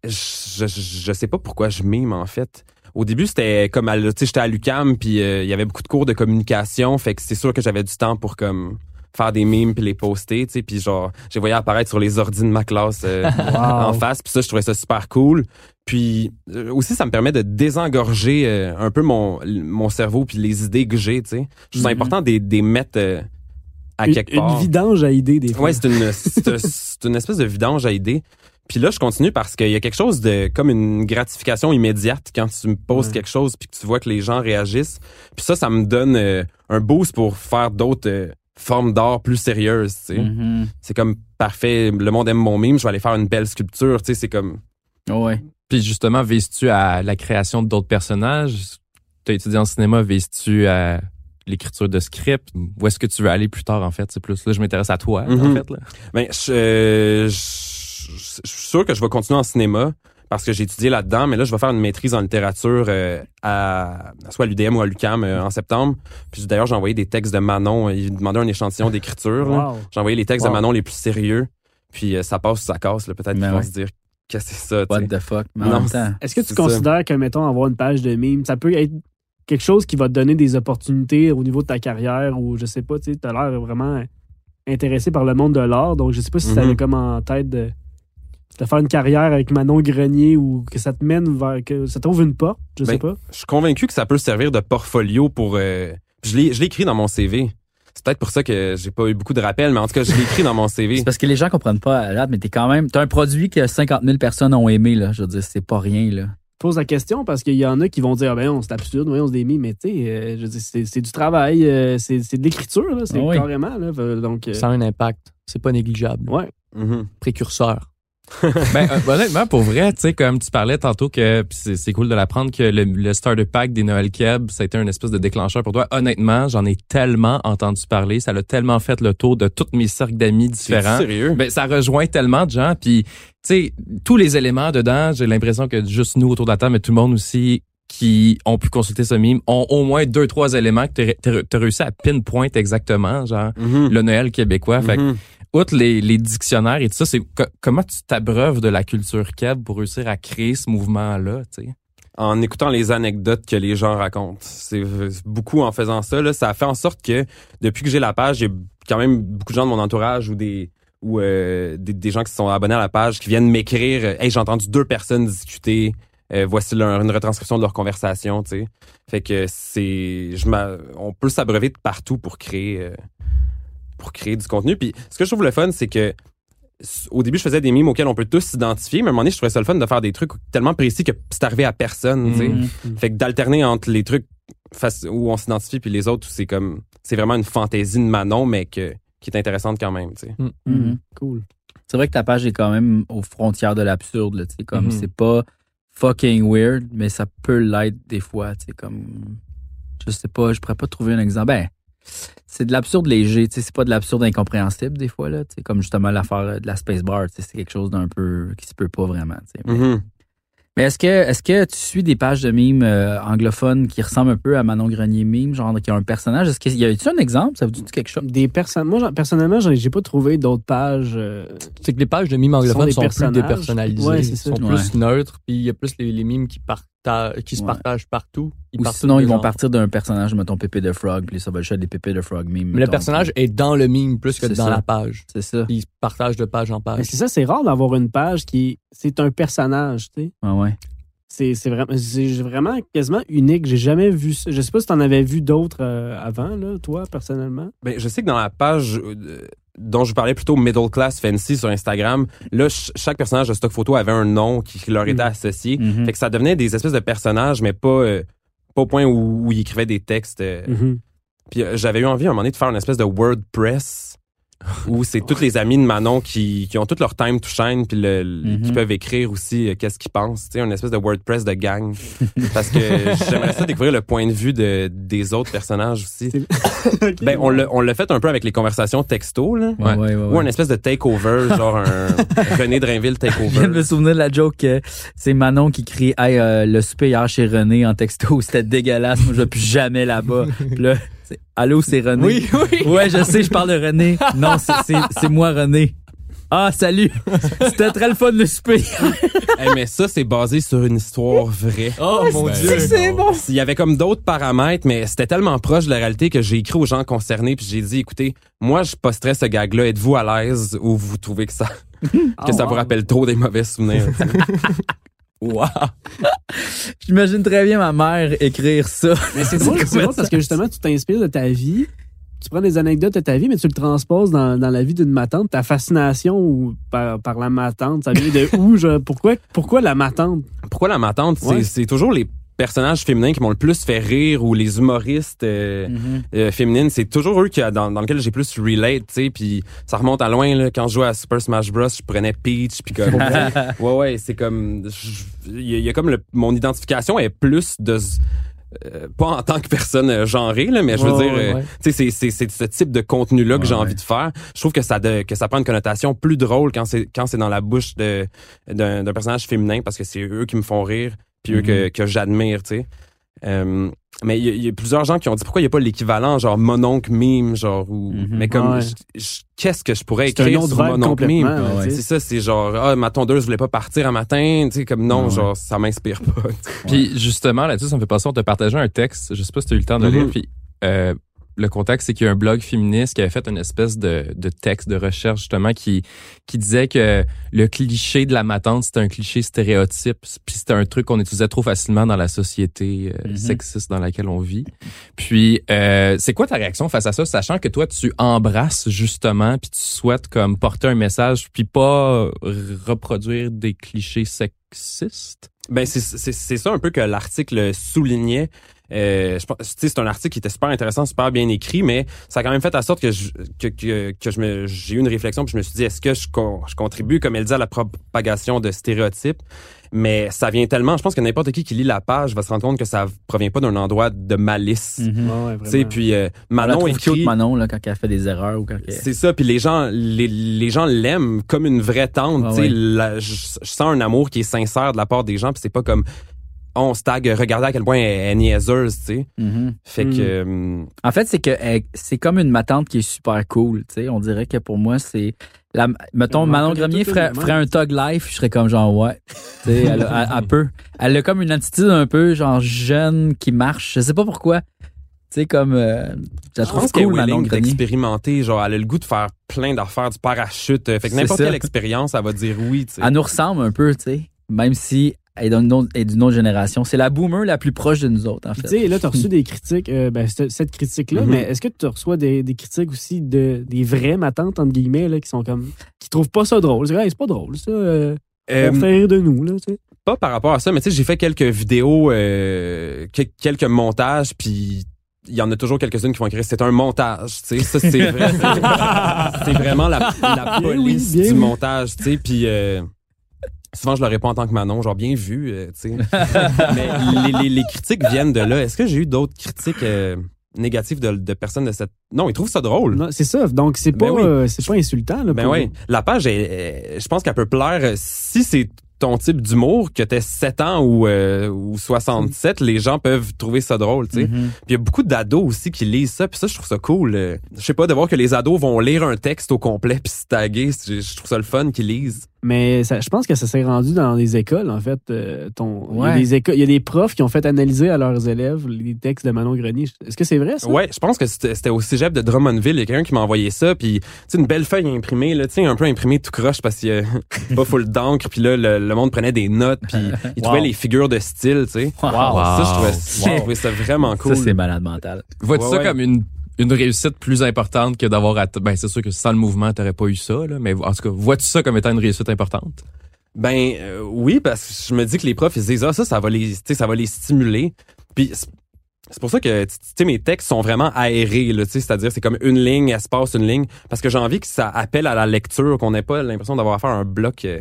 je, je, je sais pas pourquoi je mime en fait. Au début, c'était comme, tu sais, j'étais à l'UCAM, puis euh, il y avait beaucoup de cours de communication, fait que c'est sûr que j'avais du temps pour comme faire des mimes puis les poster, tu sais, puis genre, j'ai voyé apparaître sur les ordi de ma classe euh, en face, puis ça, je trouvais ça super cool. Puis euh, aussi, ça me permet de désengorger euh, un peu mon, mon cerveau puis les idées que j'ai, tu sais. Je trouve Mhm. important de les mettre à Une, quelque une part. vidange à idées, des fois. Ouais, c'est une, une espèce de vidange à idées. Puis là, je continue parce qu'il y a quelque chose de comme une gratification immédiate quand tu me poses Ouais. quelque chose puis que tu vois que les gens réagissent. Puis ça, ça me donne euh, un boost pour faire d'autres euh, formes d'art plus sérieuses. Tu sais. Mhm. C'est comme parfait. Le monde aime mon mime. Je vais aller faire une belle sculpture. Tu sais, c'est comme Ouais. Puis justement, vises-tu à la création d'autres personnages? T'as étudié en cinéma, vises-tu à l'écriture de script? Où est-ce que tu veux aller plus tard, en fait? C'est plus là, je m'intéresse à toi, en Mhm. fait. Là. Ben, je, euh, je, je- je suis sûr que je vais continuer en cinéma parce que j'ai étudié là-dedans, mais là, je vais faire une maîtrise en littérature euh, à soit à l'UDM ou à l'UCAM euh, en septembre. Puis d'ailleurs, j'ai envoyé des textes de Manon. Il demandait un échantillon d'écriture. Wow. J'ai envoyé les textes Wow. de Manon les plus sérieux. Puis euh, ça passe ou ça casse. Peut-être qu'ils Ben vont ouais. se dire que c'est ça. tu What the fuck? Est-ce que tu ça. considères que, mettons, avoir une page de mime, ça peut être quelque chose qui va te donner des opportunités au niveau de ta carrière ou je sais pas, tu sais, t'as l'air vraiment intéressé par le monde de l'art, donc je sais pas si ça Mhm. avait comme en tête de, de faire une carrière avec Manon Grenier ou que ça te mène vers, que ça t'ouvre une porte, je sais Ben, pas. Je suis convaincu que ça peut servir de portfolio pour. euh, puis je l'ai je l'ai écrit dans mon CV. C'est peut-être pour ça que j'ai pas eu beaucoup de rappels, mais en tout cas, je l'ai écrit dans mon CV. C'est parce que les gens comprennent pas à date, mais t'es quand même. T'as un produit que 50 000 personnes ont aimé, là. Je veux dire, c'est pas rien, là. Je pose la question parce qu'il y en a qui vont dire, ah ben c'est absurde, voyons, on se démie, mais tu sais, euh, je veux dire, c'est c'est du travail, euh, c'est c'est de l'écriture, là, c'est Ah oui. carrément, là, euh, donc, euh, Ça a un impact. C'est pas négligeable. ouais. Mhm. Précurseur. ben, euh, honnêtement, pour vrai, tu sais, comme tu parlais tantôt que c'est cool de l'apprendre que le, le starter pack des Noël Keb, ça a été une espèce de déclencheur pour toi. Honnêtement, j'en ai tellement entendu parler, ça l'a tellement fait le tour de tous mes cercles d'amis différents. sérieux? Ben, ça rejoint tellement de gens. Puis, tu sais, tous les éléments dedans, j'ai l'impression que juste nous autour de la table, mais tout le monde aussi qui ont pu consulter ce mime, ont au moins deux, trois éléments que t'as t'as réussi à pinpoint exactement, genre Mhm. le Noël québécois. Fait que, Mhm. Outre les, dictionnaires et tout ça, c'est co- comment tu t'abreuves de la culture keb pour réussir à créer ce mouvement-là, tu en écoutant les anecdotes que les gens racontent. C'est beaucoup en faisant ça. Là, ça a fait en sorte que depuis que j'ai la page, j'ai quand même beaucoup de gens de mon entourage ou des ou euh, des, gens qui sont abonnés à la page qui viennent m'écrire euh, Hey, j'ai entendu deux personnes discuter. Euh, voici une retranscription de leur conversation, tu. Fait que c'est, on peut s'abreuver de partout pour créer, pour créer du contenu. Puis ce que je trouve le fun, c'est que au début, je faisais des mimes auxquels on peut tous s'identifier, mais à un moment donné, je trouvais ça le fun de faire des trucs tellement précis que c'est arrivé à personne, sais. Mhm. Fait que d'alterner entre les trucs face- où on s'identifie puis les autres où c'est comme c'est vraiment une fantaisie de Manon mais que qui est intéressante quand même, tu sais. Mhm. Cool. C'est vrai que ta page est quand même aux frontières de l'absurde. Comme c'est pas fucking weird, mais ça peut l'être des fois. Comme je sais pas, je pourrais pas trouver un exemple. Ben, c'est de l'absurde léger. tu sais, C'est pas de l'absurde incompréhensible des fois là. Comme justement l'affaire de la space bar. tu sais, C'est quelque chose d'un peu qui se peut pas vraiment. tu sais. Mais, Mhm. mais est-ce que est-ce que tu suis des pages de mimes euh, anglophones qui ressemblent un peu à Manon Grenier mime, genre qui ont un personnage? Est-ce qu'il y a-tu un exemple? Ça vous dit quelque chose? Des personnes. Moi, personnellement, j'ai pas trouvé d'autres pages. euh, C'est que les pages de mimes Sont anglophones des sont, plus personnages. dépersonnalisées, Ouais, c'est ça. sont Ouais. plus neutres, puis il y a plus les, les mimes qui, partagent, qui se Ouais. partagent partout. Ils Ou partent sinon ils vont partir d'un personnage, mettons Pépé de Frog, puis ça va juste être des Pépé de Frog mime. Mais le personnage puis- est dans le mime plus que dans ça. la page. c'est ça. Puis ils se partagent de page en mais page. c'est ça, c'est rare d'avoir une page qui. C'est un personnage, tu sais. Ouais, ouais. C'est c'est vraiment, c'est vraiment quasiment unique. J'ai jamais vu ça. Je sais pas si t'en avais vu d'autres euh, avant, là, toi, personnellement. Ben, je sais que dans la page euh, dont je vous parlais plutôt Middle Class Fancy sur Instagram, là ch- chaque personnage de stock photo avait un nom qui leur était Mm. associé. Mhm. Fait que ça devenait des espèces de personnages mais pas euh, pas au point où, où ils écrivaient des textes. euh. Mhm. Puis euh, j'avais eu envie à un moment donné de faire une espèce de WordPress où c'est tous les amis de Manon qui, qui ont tout leur time to shine puis le, le- qui peuvent écrire aussi euh, qu'est-ce qu'ils pensent, tu sais, une espèce de WordPress de gang. Parce que j'aimerais ça découvrir le point de vue de, des autres personnages aussi. Ben on l'a on l'a fait un peu avec les conversations texto là. Ouais, ouais, ouais, Ou un espèce de takeover, genre un René Drainville Je viens de takeover. me souvenir de la joke que c'est Manon qui crie Hey, euh, le souper hier chez René en texto, c'était dégueulasse, moi je vais plus jamais là-bas. Là, Allô, c'est René. Oui, oui. Ouais, je sais, je parle de René. Non, c'est- c'est c'est moi René. Ah, salut! C'était très le fun le souper. Hey, mais ça c'est basé sur une histoire vraie. Oh mon dieu. c'est bon. Il y avait comme d'autres paramètres, mais c'était tellement proche de la réalité que j'ai écrit aux gens concernés puis j'ai dit, écoutez, moi je posterais ce gag-là, êtes-vous à l'aise ou vous trouvez que ça que ça vous rappelle trop des mauvais souvenirs? Wow! J'imagine très bien ma mère écrire ça. Mais c'est drôle, c'est drôle parce que justement, tu t'inspires de ta vie. Tu prends des anecdotes de ta vie, mais tu le transposes dans, dans la vie d'une matante. Ta fascination ou par, par la matante, ça vient de où? pourquoi, pourquoi la matante? Pourquoi la matante? C'est- Ouais. C'est toujours les personnages féminins qui m'ont le plus fait rire ou les humoristes euh, Mhm. euh, féminines, c'est toujours eux qui, dans, dans lesquels j'ai plus relate, tu sais, puis ça remonte à loin, là, quand je jouais à Super Smash Bros, je prenais Peach, puis comme, ouais, ouais, c'est comme, il y, a- comme le, mon identification est plus de, euh, pas en tant que personne euh, genrée, là, mais je veux dire, ouais, euh, ouais. tu sais, c'est, c'est, c'est ce type de contenu-là que Ouais, j'ai envie de faire. Je trouve que ça, de- que ça prend une connotation plus drôle quand c'est, quand c'est dans la bouche de, d'un, d'un personnage féminin, parce que c'est eux qui me font rire, puis eux que, que j'admire, tu sais. Euh, mais il y, a- il y a plusieurs gens qui ont dit pourquoi il n'y a pas l'équivalent genre mononcle mime genre ou Mhm. mais comme Ouais. je- je- qu'est-ce que je pourrais écrire sur mononcle mime? Ouais. c'est ça c'est genre ah ma tondeuse voulait pas partir un matin tu sais comme non Ouais. genre ça m'inspire pas Puis justement, là-dessus, ça me fait penser, on t'a partagé un texte, je sais pas si tu as eu le temps de le Mhm. lire, puis euh, le contexte, c'est qu'il y a un blog féministe qui avait fait une espèce de, de texte de recherche, justement, qui, qui disait que le cliché de la matante, c'était un cliché stéréotype, puis c'était un truc qu'on utilisait trop facilement dans la société euh, Mhm. sexiste dans laquelle on vit. Puis, euh, c'est quoi ta réaction face à ça, sachant que toi, tu embrasses, justement, puis tu souhaites comme porter un message, puis pas reproduire des clichés sexistes? Ben c'est c'est c'est ça un peu que l'article soulignait. Euh, je pense, tu sais, c'est un article qui était super intéressant, super bien écrit, mais ça a quand même fait en sorte que je, que, que, que je me, j'ai eu une réflexion puis je me suis dit, est-ce que je, con- je contribue, comme elle dit, à la propagation de stéréotypes? Mais ça vient tellement, je pense que n'importe qui qui lit la page va se rendre compte que ça provient pas d'un endroit de malice. Mhm. Ouais, ouais, Tu sais, puis euh, Manon écrit... cute, Manon, là, quand elle fait des erreurs ou quand elle... C'est ça, puis les gens, les, les gens l'aiment comme une vraie tante. Tu sais, ouais. je sens un amour qui est sincère de la part des gens, puis c'est pas comme on se tag, regardez à quel point elle est niaiseuse, tu sais. Mhm. Fait Mm. que euh, En fait, c'est que elle- c'est comme une matante qui est super cool. Tu sais, on dirait que pour moi, c'est la, mettons, Manon Grenier ferait, un tug life, je serais comme genre ouais. Tu sais, elle, a- elle, elle peut. Elle a comme une attitude un peu genre jeune qui marche. Je sais pas pourquoi. Tu sais, comme euh, je la je trouve pense cool, Manon Grenier. d'expérimenter, genre elle a le goût de faire plein d'affaires du parachute. Fait que C'est n'importe ça. quelle expérience, elle va dire oui, tu sais. Elle nous ressemble un peu, tu sais. Même si est d'une autre, est d'une autre génération. C'est la boomer la plus proche de nous autres, en fait. tu sais, là, tu as reçu des critiques, euh, ben, cette, cette critique-là, Mhm. mais est-ce que tu reçois des, des critiques aussi de des vraies matantes, entre guillemets, là, qui sont comme. qui trouvent pas ça drôle? C'est vrai, c'est pas drôle, ça. Euh, Euh, on fait rire de nous, là, tu sais. pas par rapport à ça, mais tu sais, j'ai fait quelques vidéos, euh, que- quelques montages, puis il y en a toujours quelques-unes qui vont écrire c'est un montage, tu sais, ça c'est vrai, c'est- vraiment la, la Bien police oui, bien du montage, tu sais, puis euh, souvent je le réponds en tant que Manon, genre bien vu, euh, tu sais, mais les, les- les critiques viennent de là. Est-ce que j'ai eu d'autres critiques euh, négatives de, de personnes de cette Non, ils trouvent ça drôle. Non, C'est ça. Donc, c'est pas, Ben oui. euh, c'est pas insultant, là. Ben oui, la page, je pense qu'elle peut plaire euh, si c'est ton type d'humour, que t'aies 7 ans ou, euh, ou 67, les gens peuvent trouver ça drôle, tu sais. Mhm. Puis il y a beaucoup d'ados aussi qui lisent ça, puis ça, je trouve ça cool. euh. Je sais pas, de voir que les ados vont lire un texte au complet puis se taguer, je trouve ça le fun qu'ils lisent. Mais ça, je pense que ça s'est rendu dans les écoles, en fait. euh, ton, il, y a des écoles, il y a des profs qui ont fait analyser à leurs élèves les textes de Manon Grenier. Est-ce que c'est vrai, ça? Ouais, je pense que c'était au cégep de Drummondville, il y a quelqu'un qui m'a envoyé ça, puis tu sais, une belle feuille imprimée, là, tu sais, un peu imprimée tout croche parce qu'il y a pas full d'encre, puis là, le, le monde prenait des notes, puis il trouvait les figures de style, tu sais. Wow. Ça, je trouvais, Wow. je trouvais ça vraiment cool. Ça, c'est malade mental. Vois-tu Ouais, ça ouais. comme une, une réussite plus importante que d'avoir... Ben, c'est sûr que sans le mouvement, t'aurais pas eu ça, là, mais en tout cas, vois-tu ça comme étant une réussite importante? Ben euh, oui, parce que je me dis que les profs ils se disent ah ça ça va les tu sais, ça va les stimuler. Puis c'est pour ça que tu sais mes textes sont vraiment aérés là, tu sais, c'est-à-dire c'est comme une ligne, espace une ligne parce que j'ai envie que ça appelle à la lecture, qu'on n'ait pas l'impression d'avoir à faire un bloc euh,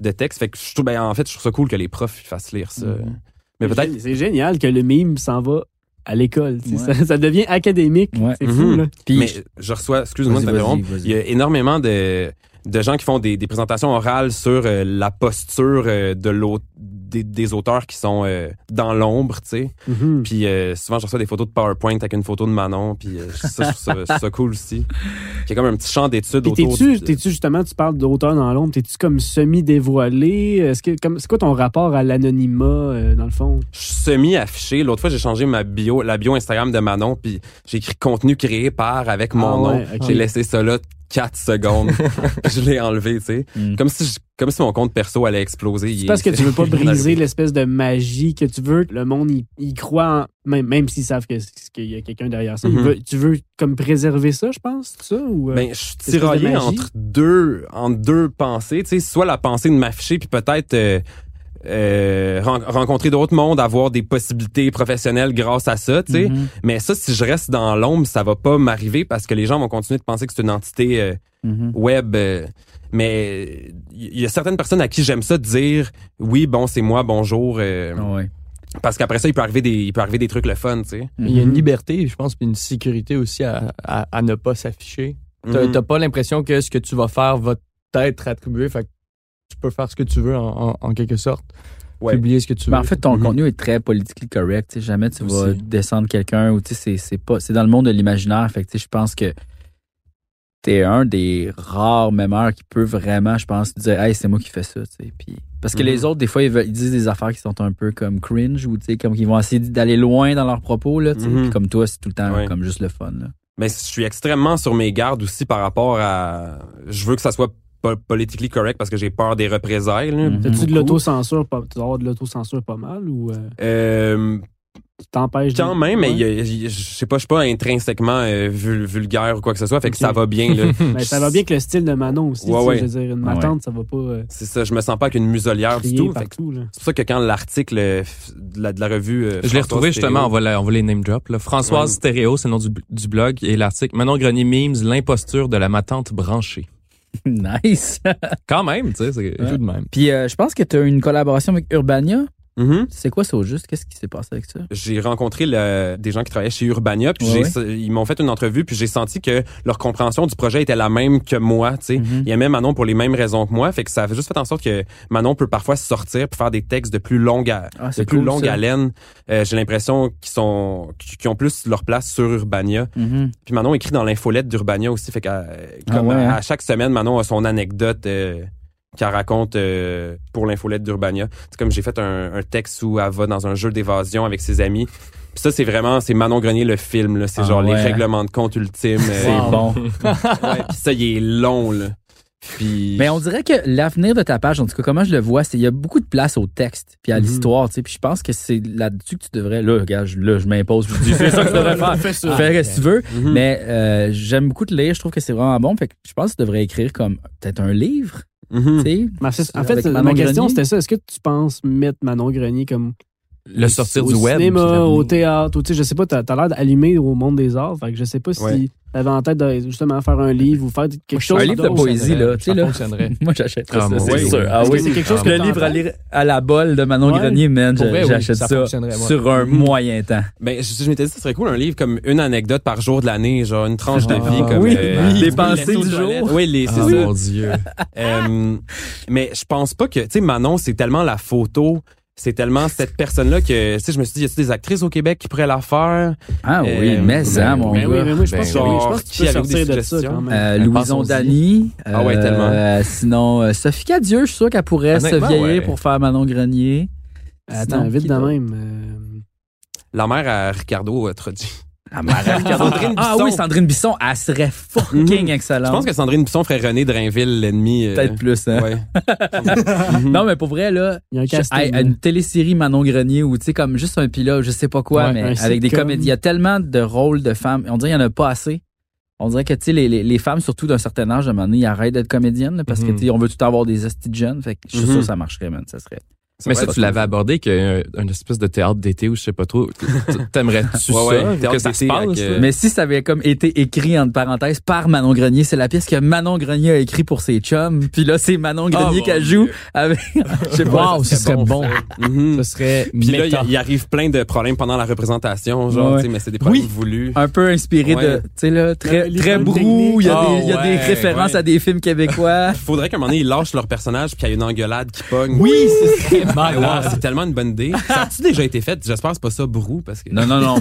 de texte. Fait que je trouve ben en fait, je trouve ça cool que les profs ils fassent lire ça. Mhm. Mais C'est peut-être C'est génial que le mime s'en va à l'école. Ouais. Ça, ça devient académique. Ouais. C'est fou, Mhm. là. Puis, mais je reçois excuse-moi de t'interrompre, il y a énormément de de gens qui font des, des présentations orales sur euh, la posture euh, de l'autre des, des auteurs qui sont euh, dans l'ombre, tu sais. Mhm. Puis souvent, je reçois des photos de PowerPoint avec une photo de Manon. Puis ça, je trouve ça, ça cool aussi. Il y a comme un petit champ d'études autour. t'es-tu, du- justement, tu parles d'auteur dans l'ombre, t'es-tu comme semi-dévoilé? Est-ce que, comme, c'est quoi ton rapport à l'anonymat, dans le fond? Je suis semi-affiché. L'autre fois, j'ai changé ma bio, la bio Instagram de Manon. Puis j'ai écrit contenu créé par avec mon Ah nom. ouais. J'ai laissé ça là 4 secondes. Je l'ai enlevé, tu sais. Mm. Comme si je- comme si mon compte perso allait exploser. C'est parce que tu veux pas Il briser l'espèce de magie que tu veux que le monde y, y croit, en- même, même s'ils savent que- qu'il y a quelqu'un derrière ça. Il Mhm. veut- tu veux comme préserver ça, je pense, ça? Ou, euh, Ben, je suis tiraillé entre deux, entre deux pensées. Tu sais, soit la pensée de m'afficher, puis peut-être euh, euh, ren- rencontrer d'autres mondes, avoir des possibilités professionnelles grâce à ça. Tu sais, Mhm. mais ça, si je reste dans l'ombre, ça va pas m'arriver parce que les gens vont continuer de penser que c'est une entité euh, Mhm. web. euh, mais il y a certaines personnes à qui j'aime ça dire oui, bon, c'est moi, bonjour. euh, Ah ouais. Parce qu'après ça, il peut arriver des, il peut arriver des trucs le fun, tu sais. Il y a une liberté, je pense, puis une sécurité aussi à, à, à ne pas s'afficher. T'as pas l'impression que ce que tu vas faire va t'être attribué, fait que tu peux faire ce que tu veux en, en- en quelque sorte. Ouais. Publier ce que tu veux. Mais en fait, ton contenu est très politically correct. Jamais tu vas descendre quelqu'un ou tu sais, c'est c'est pas c'est dans le monde de l'imaginaire. Fait que tu sais, je pense que t'es un des rares mémeurs qui peut vraiment, je pense, dire hey c'est moi qui fais ça. tu sais. Puis parce que les autres des fois ils, veulent- ils disent des affaires qui sont un peu comme cringe ou tu sais comme qu'ils vont essayer d'aller loin dans leurs propos là. tu sais. Mhm. Puis comme toi c'est tout le temps Ouais. comme juste le fun. Là. Mais je suis extrêmement sur mes gardes aussi par rapport à. Je veux que ça soit po- politically correct parce que j'ai peur des représailles. là. Mhm. T'as-tu de l'autocensure, pas, tu dois avoir de l'autocensure pas mal ou euh, Euh, tu t'empêches de- quand même, mais je sais pas, je suis pas intrinsèquement euh, vul- vulgaire ou quoi que ce soit, fait que ça va bien. Là. Ben, ça va bien que le style de Manon aussi. Ouais, tu. Je veux dire, une ouais. matante, ça va pas euh, C'est ça, je me sens pas avec une muselière du tout. C'est pour ça que quand l'article de la, de la revue. euh, Je l'ai retrouvé Stéréo- justement, on va, la- on va les name drop. Là. Françoise Ouais. Stéréo, c'est le nom du, du blog, et l'article Manon Grenier Memes, l'imposture de la matante branchée. nice. Quand même, tu sais. c'est- Tout de même. Puis euh, je pense que tu as une collaboration avec Urbania. Mhm. C'est quoi ça au juste? Qu'est-ce qui s'est passé avec ça? J'ai rencontré le- des gens qui travaillaient chez Urbania, puis Ouais, j'ai- ils m'ont fait une entrevue, puis j'ai senti que leur compréhension du projet était la même que moi. Tu sais, il aimait Manon pour les mêmes raisons que moi, fait que ça a juste fait en sorte que Manon peut parfois sortir pour faire des textes de plus longue, à- Ah, de c'est plus cool, longue ça. haleine. Euh, j'ai l'impression qu'ils sont, qu'ils ont plus leur place sur Urbania. Mhm. Puis Manon écrit dans l'infolette d'Urbania aussi, fait qu'à Ah ouais, à, hein? à chaque semaine, Manon a son anecdote euh, qu'elle raconte euh, pour l'infolette d'Urbania. C'est comme j'ai fait un, un texte où elle va dans un jeu d'évasion avec ses amis. Puis ça, c'est vraiment, c'est Manon Grenier le film. là. C'est Ah genre les règlements de compte ultimes. euh, C'est bon. ouais, puis ça, il est long. Là. Puis Mais on dirait que l'avenir de ta page, en tout cas, comment je le vois, c'est il y a beaucoup de place au texte puis à Mhm. l'histoire, tu sais. Puis je pense que c'est là-dessus que tu devrais. Là, regarde, je- là, je m'impose. Je dis, c'est ça que tu devrais faire. Fais ça. Fais ce que tu veux. Mhm. Mais euh, j'aime beaucoup te lire. Je trouve que c'est vraiment bon. Fait que je pense que tu devrais écrire comme peut-être un livre, Mhm. en fait, Manon ma question, c'était ça. Est-ce que tu penses mettre Manon Grenier comme Le sortir au du web. cinéma, puis l'amener. au théâtre, ou tu sais, je sais pas, t'as as, l'air d'allumer au monde des arts. Fait que je sais pas si Ouais. t'avais en tête de justement faire un livre ou faire quelque chose. un livre de poésie, là. Tu sais, Ça là. fonctionnerait. Moi, j'achèterais Ah, ça, c'est Dieu. sûr. Ah oui. c'est quelque chose que Le livre à lire à la bol de Manon Ouais. Grenier, man, vrai, oui, j'achète ça sur un Mhm. moyen temps. Ben, je, je m'étais dit, ce serait cool un livre comme une anecdote par jour de l'année, genre une tranche de Ah, vie comme oui, euh, oui, les oui, pensées du jour. Oui, les, c'est Ah, ça. mon Dieu. Euh, mais je pense pas que, tu sais, Manon, c'est tellement la photo, c'est tellement cette personne-là que, tu sais, je me suis dit, y a des actrices au Québec qui pourraient la faire? Ah Euh, oui, mais ça, ben, mon Mais gars. oui, mais moi, je pense, Ben, que, oui, je pense que tu qui peux sortir des de ça suggestions? quand même. Euh, Ben, Louison. Dany. Ah ouais, Euh, tellement. sinon, euh, Sophie Cadieux, je suis sûr qu'elle pourrait se vieillir ouais. pour faire Manon Grenier. Attends, Sinon, vite de même. euh, La mère à Ricardo euh, Trodi. Ah, arrête, Sandrine Ah Bisson. oui, Sandrine Bisson, elle serait fucking Mhm. excellente. Je pense que Sandrine Bisson ferait René Drainville, l'ennemi. euh, Peut-être plus, hein. Ouais. Non, mais pour vrai, là, Il y a un je- casting. hey, là. une télésérie Manon Grenier ou tu sais comme juste un pilote, je sais pas quoi, Ouais, mais avec des comédies. Il y a tellement de rôles de femmes. On dirait qu'il y en a pas assez. On dirait que tu sais les, les, les femmes surtout d'un certain âge à un moment donné, ils arrêtent d'être comédiennes là, parce que Mhm. tu sais on veut tout avoir des hosties de jeunes. Fait que je suis Mhm. sûr que ça marcherait, man. Ça serait. Mais Ça tu l'avais abordé qu'un une espèce de théâtre d'été ou je sais pas trop. T'aimerais-tu ça? que ça se passe? euh, Mais si ça avait comme été écrit entre parenthèses par Manon Grenier, c'est la pièce que Manon Grenier a écrit pour ses chums. Puis là, c'est Manon Grenier mon qui joue avec. Je sais pas. Wow, ce serait bon. Mhm. Ce serait Puis là, il il arrive plein de problèmes pendant la représentation, genre, Ouais. tu sais, mais c'est des problèmes Oui. voulus. un peu inspiré Ouais. de, tu sais là, très, très brou. Il y a, des, il y a des ouais, références ouais. à des films québécois. Faudrait qu'à un moment donné, ils lâchent leur personnage puis qu'il y ait une engueulade qui pogne. Oui, ce malade. c'est tellement une bonne idée. Ça a-tu déjà été fait? J'espère que c'est pas ça, Brou, parce que. Non, non, non.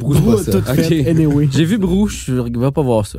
Brou, Brou, pas ça. tout fait, anyway. J'ai vu Brou, je vais pas voir ça.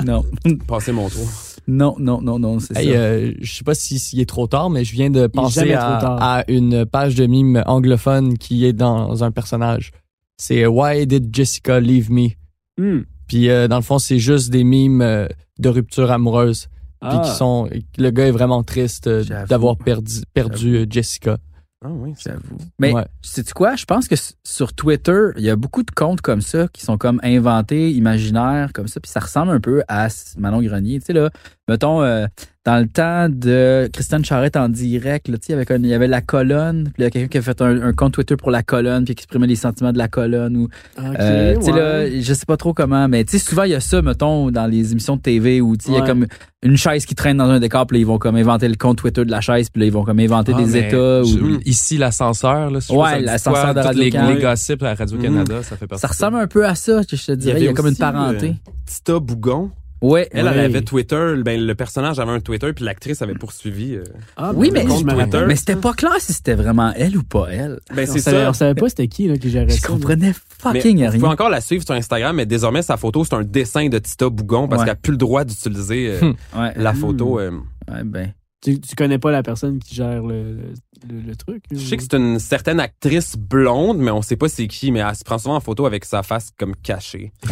non. Passer mon tour. Non, non, non, non, c'est Hey, ça. euh, je sais pas si s'il est trop tard, mais je viens de penser à, une page de mime anglophone qui est dans un personnage. C'est euh, Why did Jessica leave me? Hmm. Puis euh, dans le fond, c'est juste des mimes euh, de rupture amoureuse. Puis Ah. qui sont, le gars est vraiment triste euh, d'avoir perdu, perdu euh, Jessica. Ah oui, c'est J'avoue. Mais Ouais. sais-tu quoi? Je pense que sur Twitter, il y a beaucoup de comptes comme ça qui sont comme inventés, imaginaires, comme ça. Puis ça ressemble un peu à Manon Grenier. Tu sais, là, mettons, euh, dans le temps de Christiane Charrette en direct, là, il y avait un- il y avait la colonne. Puis il y a quelqu'un qui a fait un, un compte Twitter pour la colonne, puis qui exprimait les sentiments de la colonne. Ou, Ok, euh, ouais. là, je sais pas trop comment, mais souvent, il y a ça, mettons, dans les émissions de TV où, il y a comme une chaise qui traîne dans un décor, puis là, ils vont comme inventer le compte Twitter de la chaise, puis là, ils vont comme inventer Ah, des états. je- Ou, Ici, l'ascenseur. Là, si Ouais, l'ascenseur de toutes les, les gossips à Radio-Canada, ça fait partie Ça ressemble un peu à ça, je te dirais. Il y, a comme une aussi, parenté. euh, Tita Bougon. Ouais. Elle, Ouais. elle avait Twitter. Ben, le personnage avait un Twitter, puis l'actrice avait poursuivi. euh. Ah, oui, ben, mais, je me Twitter. mais c'était pas clair si c'était vraiment elle ou pas elle. Ben, On c'est savait, ça. on savait pas c'était qui là, qui gérait Je ça. comprenais Mais fucking vous pouvez rien. encore la suivre sur Instagram, mais désormais, sa photo, c'est un dessin de Tita Bougon parce Ouais. qu'elle n'a plus le droit d'utiliser euh, Ouais. la Hmm. photo. euh. Ouais, ben. Tu, tu connais pas la personne qui gère le, le, truc? Je sais que c'est une certaine actrice blonde, mais on sait pas c'est qui, mais elle se prend souvent en photo avec sa face comme cachée.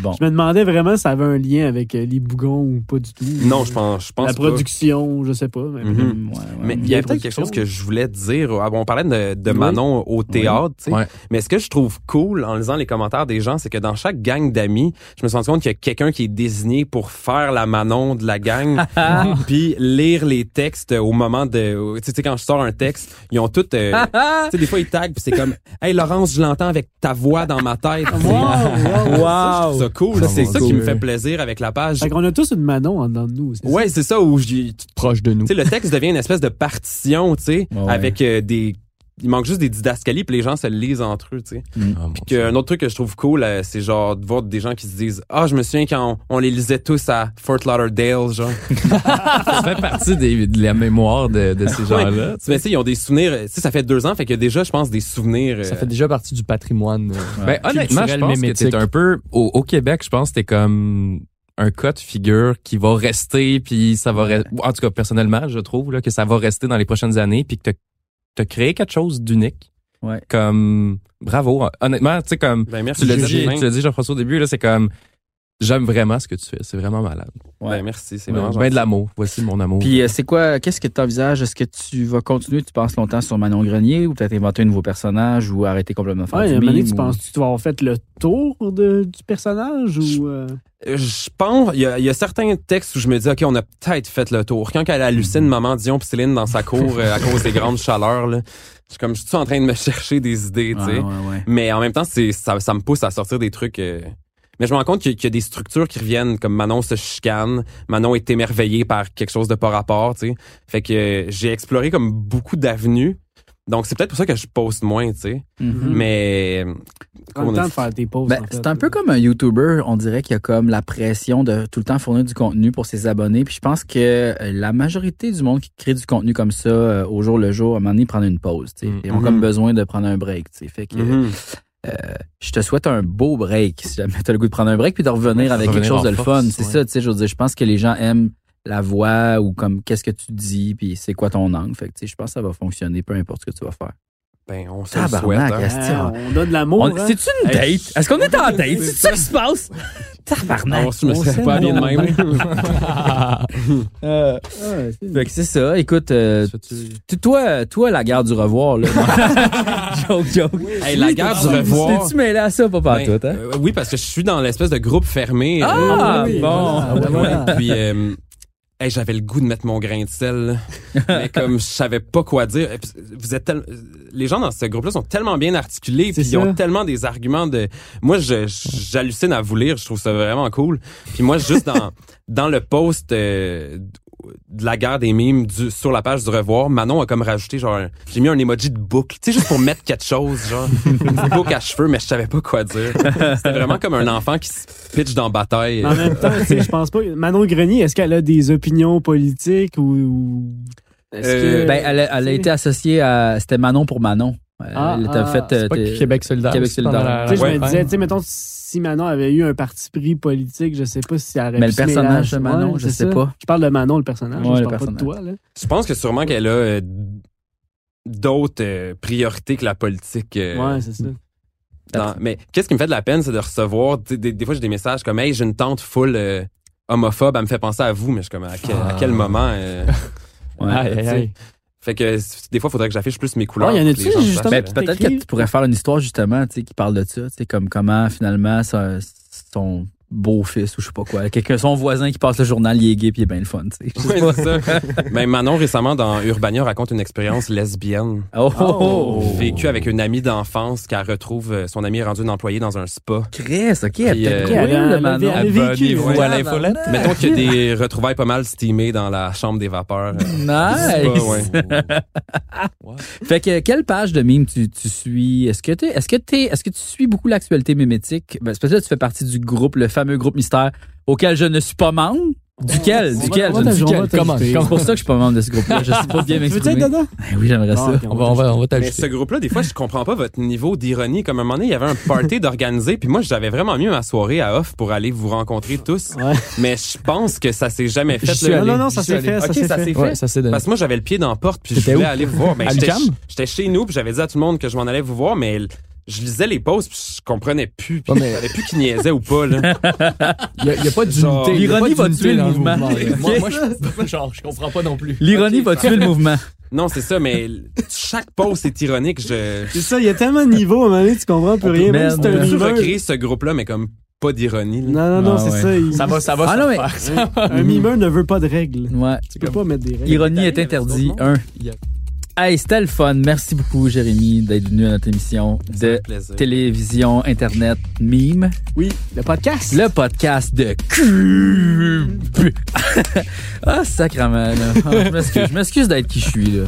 Bon. Je me demandais vraiment si ça avait un lien avec euh, les bougons ou pas du tout. Non, je pense, je pense La pas. production, je sais pas. Mais Mhm. Ouais, ouais. Mais il y a peut-être quelque chose que je voulais te dire. Ah, bon, on parlait de, de Oui. Manon au théâtre, tu sais. Ouais. Mais ce que je trouve cool en lisant les commentaires des gens, c'est que dans chaque gang d'amis, je me suis rendu compte qu'il y a quelqu'un qui est désigné pour faire la Manon de la gang, puis lire les textes au moment de... Tu sais, tu sais, quand je sors un texte, ils ont tout... euh, tu sais, des fois, ils taguent, puis c'est comme « Hey, Laurence, je l'entends avec ta voix dans ma tête. » Wow, wow, wow. Ça, je trouve ça cool. C'est ça cool. qui me fait plaisir avec la page. Fait qu'on a tous une Manon en dedans de nous. c'est ça? Ouais, c'est ça où j'ai Proche de nous. tu sais, le texte devient une espèce de partition, tu sais, ouais. avec euh, des. Il manque juste des didascalies, puis les gens se le lisent entre eux, tu sais. Ah, mon Puis Dieu. qu'un autre truc que je trouve cool, euh, c'est genre de voir des gens qui se disent Ah, je me souviens quand on, on les lisait tous à Fort Lauderdale, genre. ça fait partie des, de la mémoire de, de ces gens-là. Tu sais, tu sais, ils ont des souvenirs. Tu sais, ça fait deux ans, fait que déjà, je pense, des souvenirs. euh, Ça fait déjà partie du patrimoine. euh, Ben, honnêtement, je pense que t'es un peu au, au Québec, je pense que t'es comme un cas de figure qui va rester puis ça va re- en tout cas personnellement, je trouve là que ça va rester dans les prochaines années puis que t'as t'as créé quelque chose d'unique. Ouais. Comme bravo, honnêtement, tu sais comme Ben, merci. tu l'as dit, tu l'as dit Jean-François au début là, c'est comme j'aime vraiment ce que tu fais. C'est vraiment malade. Ouais. Ben, merci, c'est vraiment ben de l'amour. Voici mon amour. Puis euh, c'est quoi, qu'est-ce que tu envisages? Est-ce que tu vas continuer, tu penses longtemps sur Manon Grenier ou peut-être inventer un nouveau personnage ou arrêter complètement de faire Ouais, du mime tu ou- penses que tu vas avoir fait le tour de, du personnage ou. euh, Euh, Je pense, il y, a, il y a certains textes où je me dis, OK, on a peut-être fait le tour. Quand elle hallucine Maman Dion pis Céline dans sa cour euh, à cause des grandes chaleurs, là, je suis comme, je suis en train de me chercher des idées, tu sais. ouais, ouais. Mais en même temps, c'est ça, ça me pousse à sortir des trucs. euh, Mais je me rends compte qu'il y, a- qu'il y a des structures qui reviennent, comme Manon se chicane, Manon est émerveillée par quelque chose de pas rapport, tu sais. Fait que euh, j'ai exploré comme beaucoup d'avenues. Donc c'est peut-être pour ça que je poste moins, tu sais. Mhm. Mais comment on a de faire tes pauses. Ben, en fait. c'est un peu comme un YouTuber. On dirait qu'il y a comme la pression de tout le temps fournir du contenu pour ses abonnés. Puis je pense que euh, la majorité du monde qui crée du contenu comme ça euh, au jour le jour, à un moment donné, prendre une pause. tu sais. Ils ont comme besoin de prendre un break. tu sais. Fait que Mhm. je te souhaite un beau break si jamais t'as le goût de prendre un break puis de revenir avec quelque chose de le fun. C'est ouais. ça, tu sais. Je veux dire, je pense que les gens aiment la voix ou comme qu'est-ce que tu dis puis c'est quoi ton angle. Fait que tu sais, je pense que ça va fonctionner peu importe ce que tu vas faire. Ben, on se souhaite. Hein. Ah, on- a de l'amour. on- hein? C'est-tu une Hey, date? Est-ce qu'on est en date? C'est ça qui se passe? Tabarnak. Ah, je me On serais s'aime, pas bien de on même. Euh, c'est- Fait que c'est ça. Écoute, euh, tu- toi, toi, la guerre du revoir, là. joke, joke. Hey, la guerre du revoir. T'es-tu mêlé à ça, pas Ben, partout, hein? euh, oui, parce que je suis dans l'espèce de groupe fermé. euh, Ah, oui, bon. voilà, voilà. Puis, euh, hey, j'avais le goût de mettre mon grain de sel, mais comme je savais pas quoi dire. Vous êtes tel- les gens dans ce groupe-là sont tellement bien articulés, puis ils ont tellement des arguments de. Moi, j'hallucine à vous lire, je trouve ça vraiment cool. Puis moi, juste dans dans le post euh, de la guerre des mimes du, sur la page du revoir, Manon a comme rajouté genre j'ai mis un emoji de boucle, tu sais juste pour mettre quelque chose genre une boucle à cheveux, mais je savais pas quoi dire. C'était vraiment comme un enfant qui se pitch dans bataille. En même temps, tu sais, je pense pas. Manon Grenier, est-ce qu'elle a des opinions politiques ou. ou- Est-ce Euh, que. Ben, elle a, elle a été associée à. C'était Manon pour Manon. Elle Ah, t'a ah, fait. euh, C'est pas Québec solidaire. Québec solidaire. la- Tu sais, je me disais, tu sais, mettons, si Manon avait eu un parti pris politique, je sais pas si elle aurait Mais pu le personnage de Manon, Ouais, je sais ça. pas. Je parle de Manon, le personnage. Ouais, je le parle pas de toi, là. Je pense que sûrement qu'elle a euh, d'autres euh, priorités que la politique. euh, Ouais, c'est ça. dans- Mais qu'est-ce qui me fait de la peine, c'est de recevoir. Des, des fois, j'ai des messages comme Hey, j'ai une tante full euh, homophobe, elle me fait penser à vous, mais je suis comme à quel, à quel moment. euh, Ouais. Aïe, aïe. Fait que des fois, il faudrait que j'affiche plus mes couleurs. Ouais, y en a-tu, justement, Ben, peut-être que tu pourrais faire une histoire justement, tu sais, qui parle de ça, tu sais, comme comment finalement ça- son beau-fils ou je sais pas quoi, quelqu'un, son voisin qui passe le journal, il est gay puis il est bien le fun, tu sais. Ouais, ça. Ben, Manon, récemment, dans Urbania, raconte une expérience lesbienne. Oh, oh, oh. Vécue avec une amie d'enfance qu'elle retrouve. euh, Son amie est rendue une employée dans un spa. Chris, ok, elle Puis, est euh, cool, le Manon. elle vécu, ouais. Mettons qu'il y a des retrouvailles pas mal stimées dans la chambre des vapeurs. euh, Nice. Spa, ouais. Fait que quelle page de mime tu, tu suis? Est-ce que t'es, est-ce que t'es, est-ce que tu suis beaucoup l'actualité mimétique? Ben, C'est parce que là tu fais partie du groupe, le fameux groupe mystère auquel je ne suis pas membre. Duquel, duquel? je ne suis Duquel, comment? C'est pour ça que je suis pas membre de ce groupe-là. Je sais pas bien Tu veux être m'exprimer. dedans? Ben oui, j'aimerais ça. Ah, ok, On va, on va, on va Mais t'ajouter. ce groupe-là, des fois, je comprends pas votre niveau d'ironie. Comme à un moment donné, il y avait un party d'organiser, puis moi, j'avais vraiment mieux ma soirée à off pour aller vous rencontrer tous. Ouais. Mais je pense que ça s'est jamais fait. Là. Non, allé. non, non, ça s'est fait, ça Ok, s'est ça fait. s'est fait. Ouais, ça c'est donné. Parce que moi, j'avais le pied dans la porte, puis je voulais où? aller vous voir. Ben, l'UQAM? ch- J'étais chez nous, puis j'avais dit à tout le monde que je m'en allais vous voir, mais je lisais les posts, puis je comprenais plus, puis Ouais, mais- je savais plus qui niaisait ou pas. Là. Il n'y a, a pas Genre, d'unité. l'ironie va tuer le mouvement. là. Moi, je, genre, je comprends pas non plus. L'ironie va tuer le mouvement. Non, c'est ça, mais chaque post est ironique. Je, C'est ça, il y a tellement de niveaux, à un moment donné, tu comprends plus on rien. peut, Même si un mimeur- recréer ce groupe-là, mais comme pas d'ironie. Non, non, non, Ah, c'est ouais. ça. il- Ça va, ça va Ah, se non, mais- faire. Un mimeur ne veut pas de règles. Ouais. Tu peux pas mettre des règles. Ironie est interdit. Un. Hey, c'était le fun. Merci beaucoup, Jérémy, d'être venu à notre émission de télévision, internet, mime. Oui, le podcast. Le podcast de Cube. ah, sacrement, là. Ah, je m'excuse, je m'excuse d'être qui je suis, là.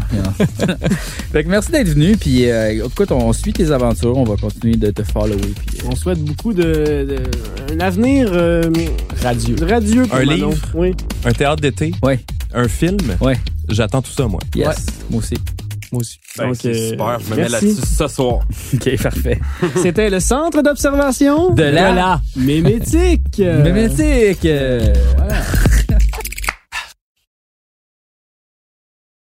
fait que merci d'être venu, puis euh, écoute, on suit tes aventures, on va continuer de te follower, puis euh, On souhaite beaucoup de, de- un avenir euh, Radieux. radieux pour Un Manon. livre? Oui. Un théâtre d'été, Ouais. un film. Ouais. J'attends tout ça, moi. yes, Ouais. moi aussi. Moi aussi. Ben, Donc, c'est euh, super, je me mets merci. là-dessus ce soir. OK, parfait. C'était le centre d'observation De la- mémétique. Euh, Mémétique! euh, Voilà.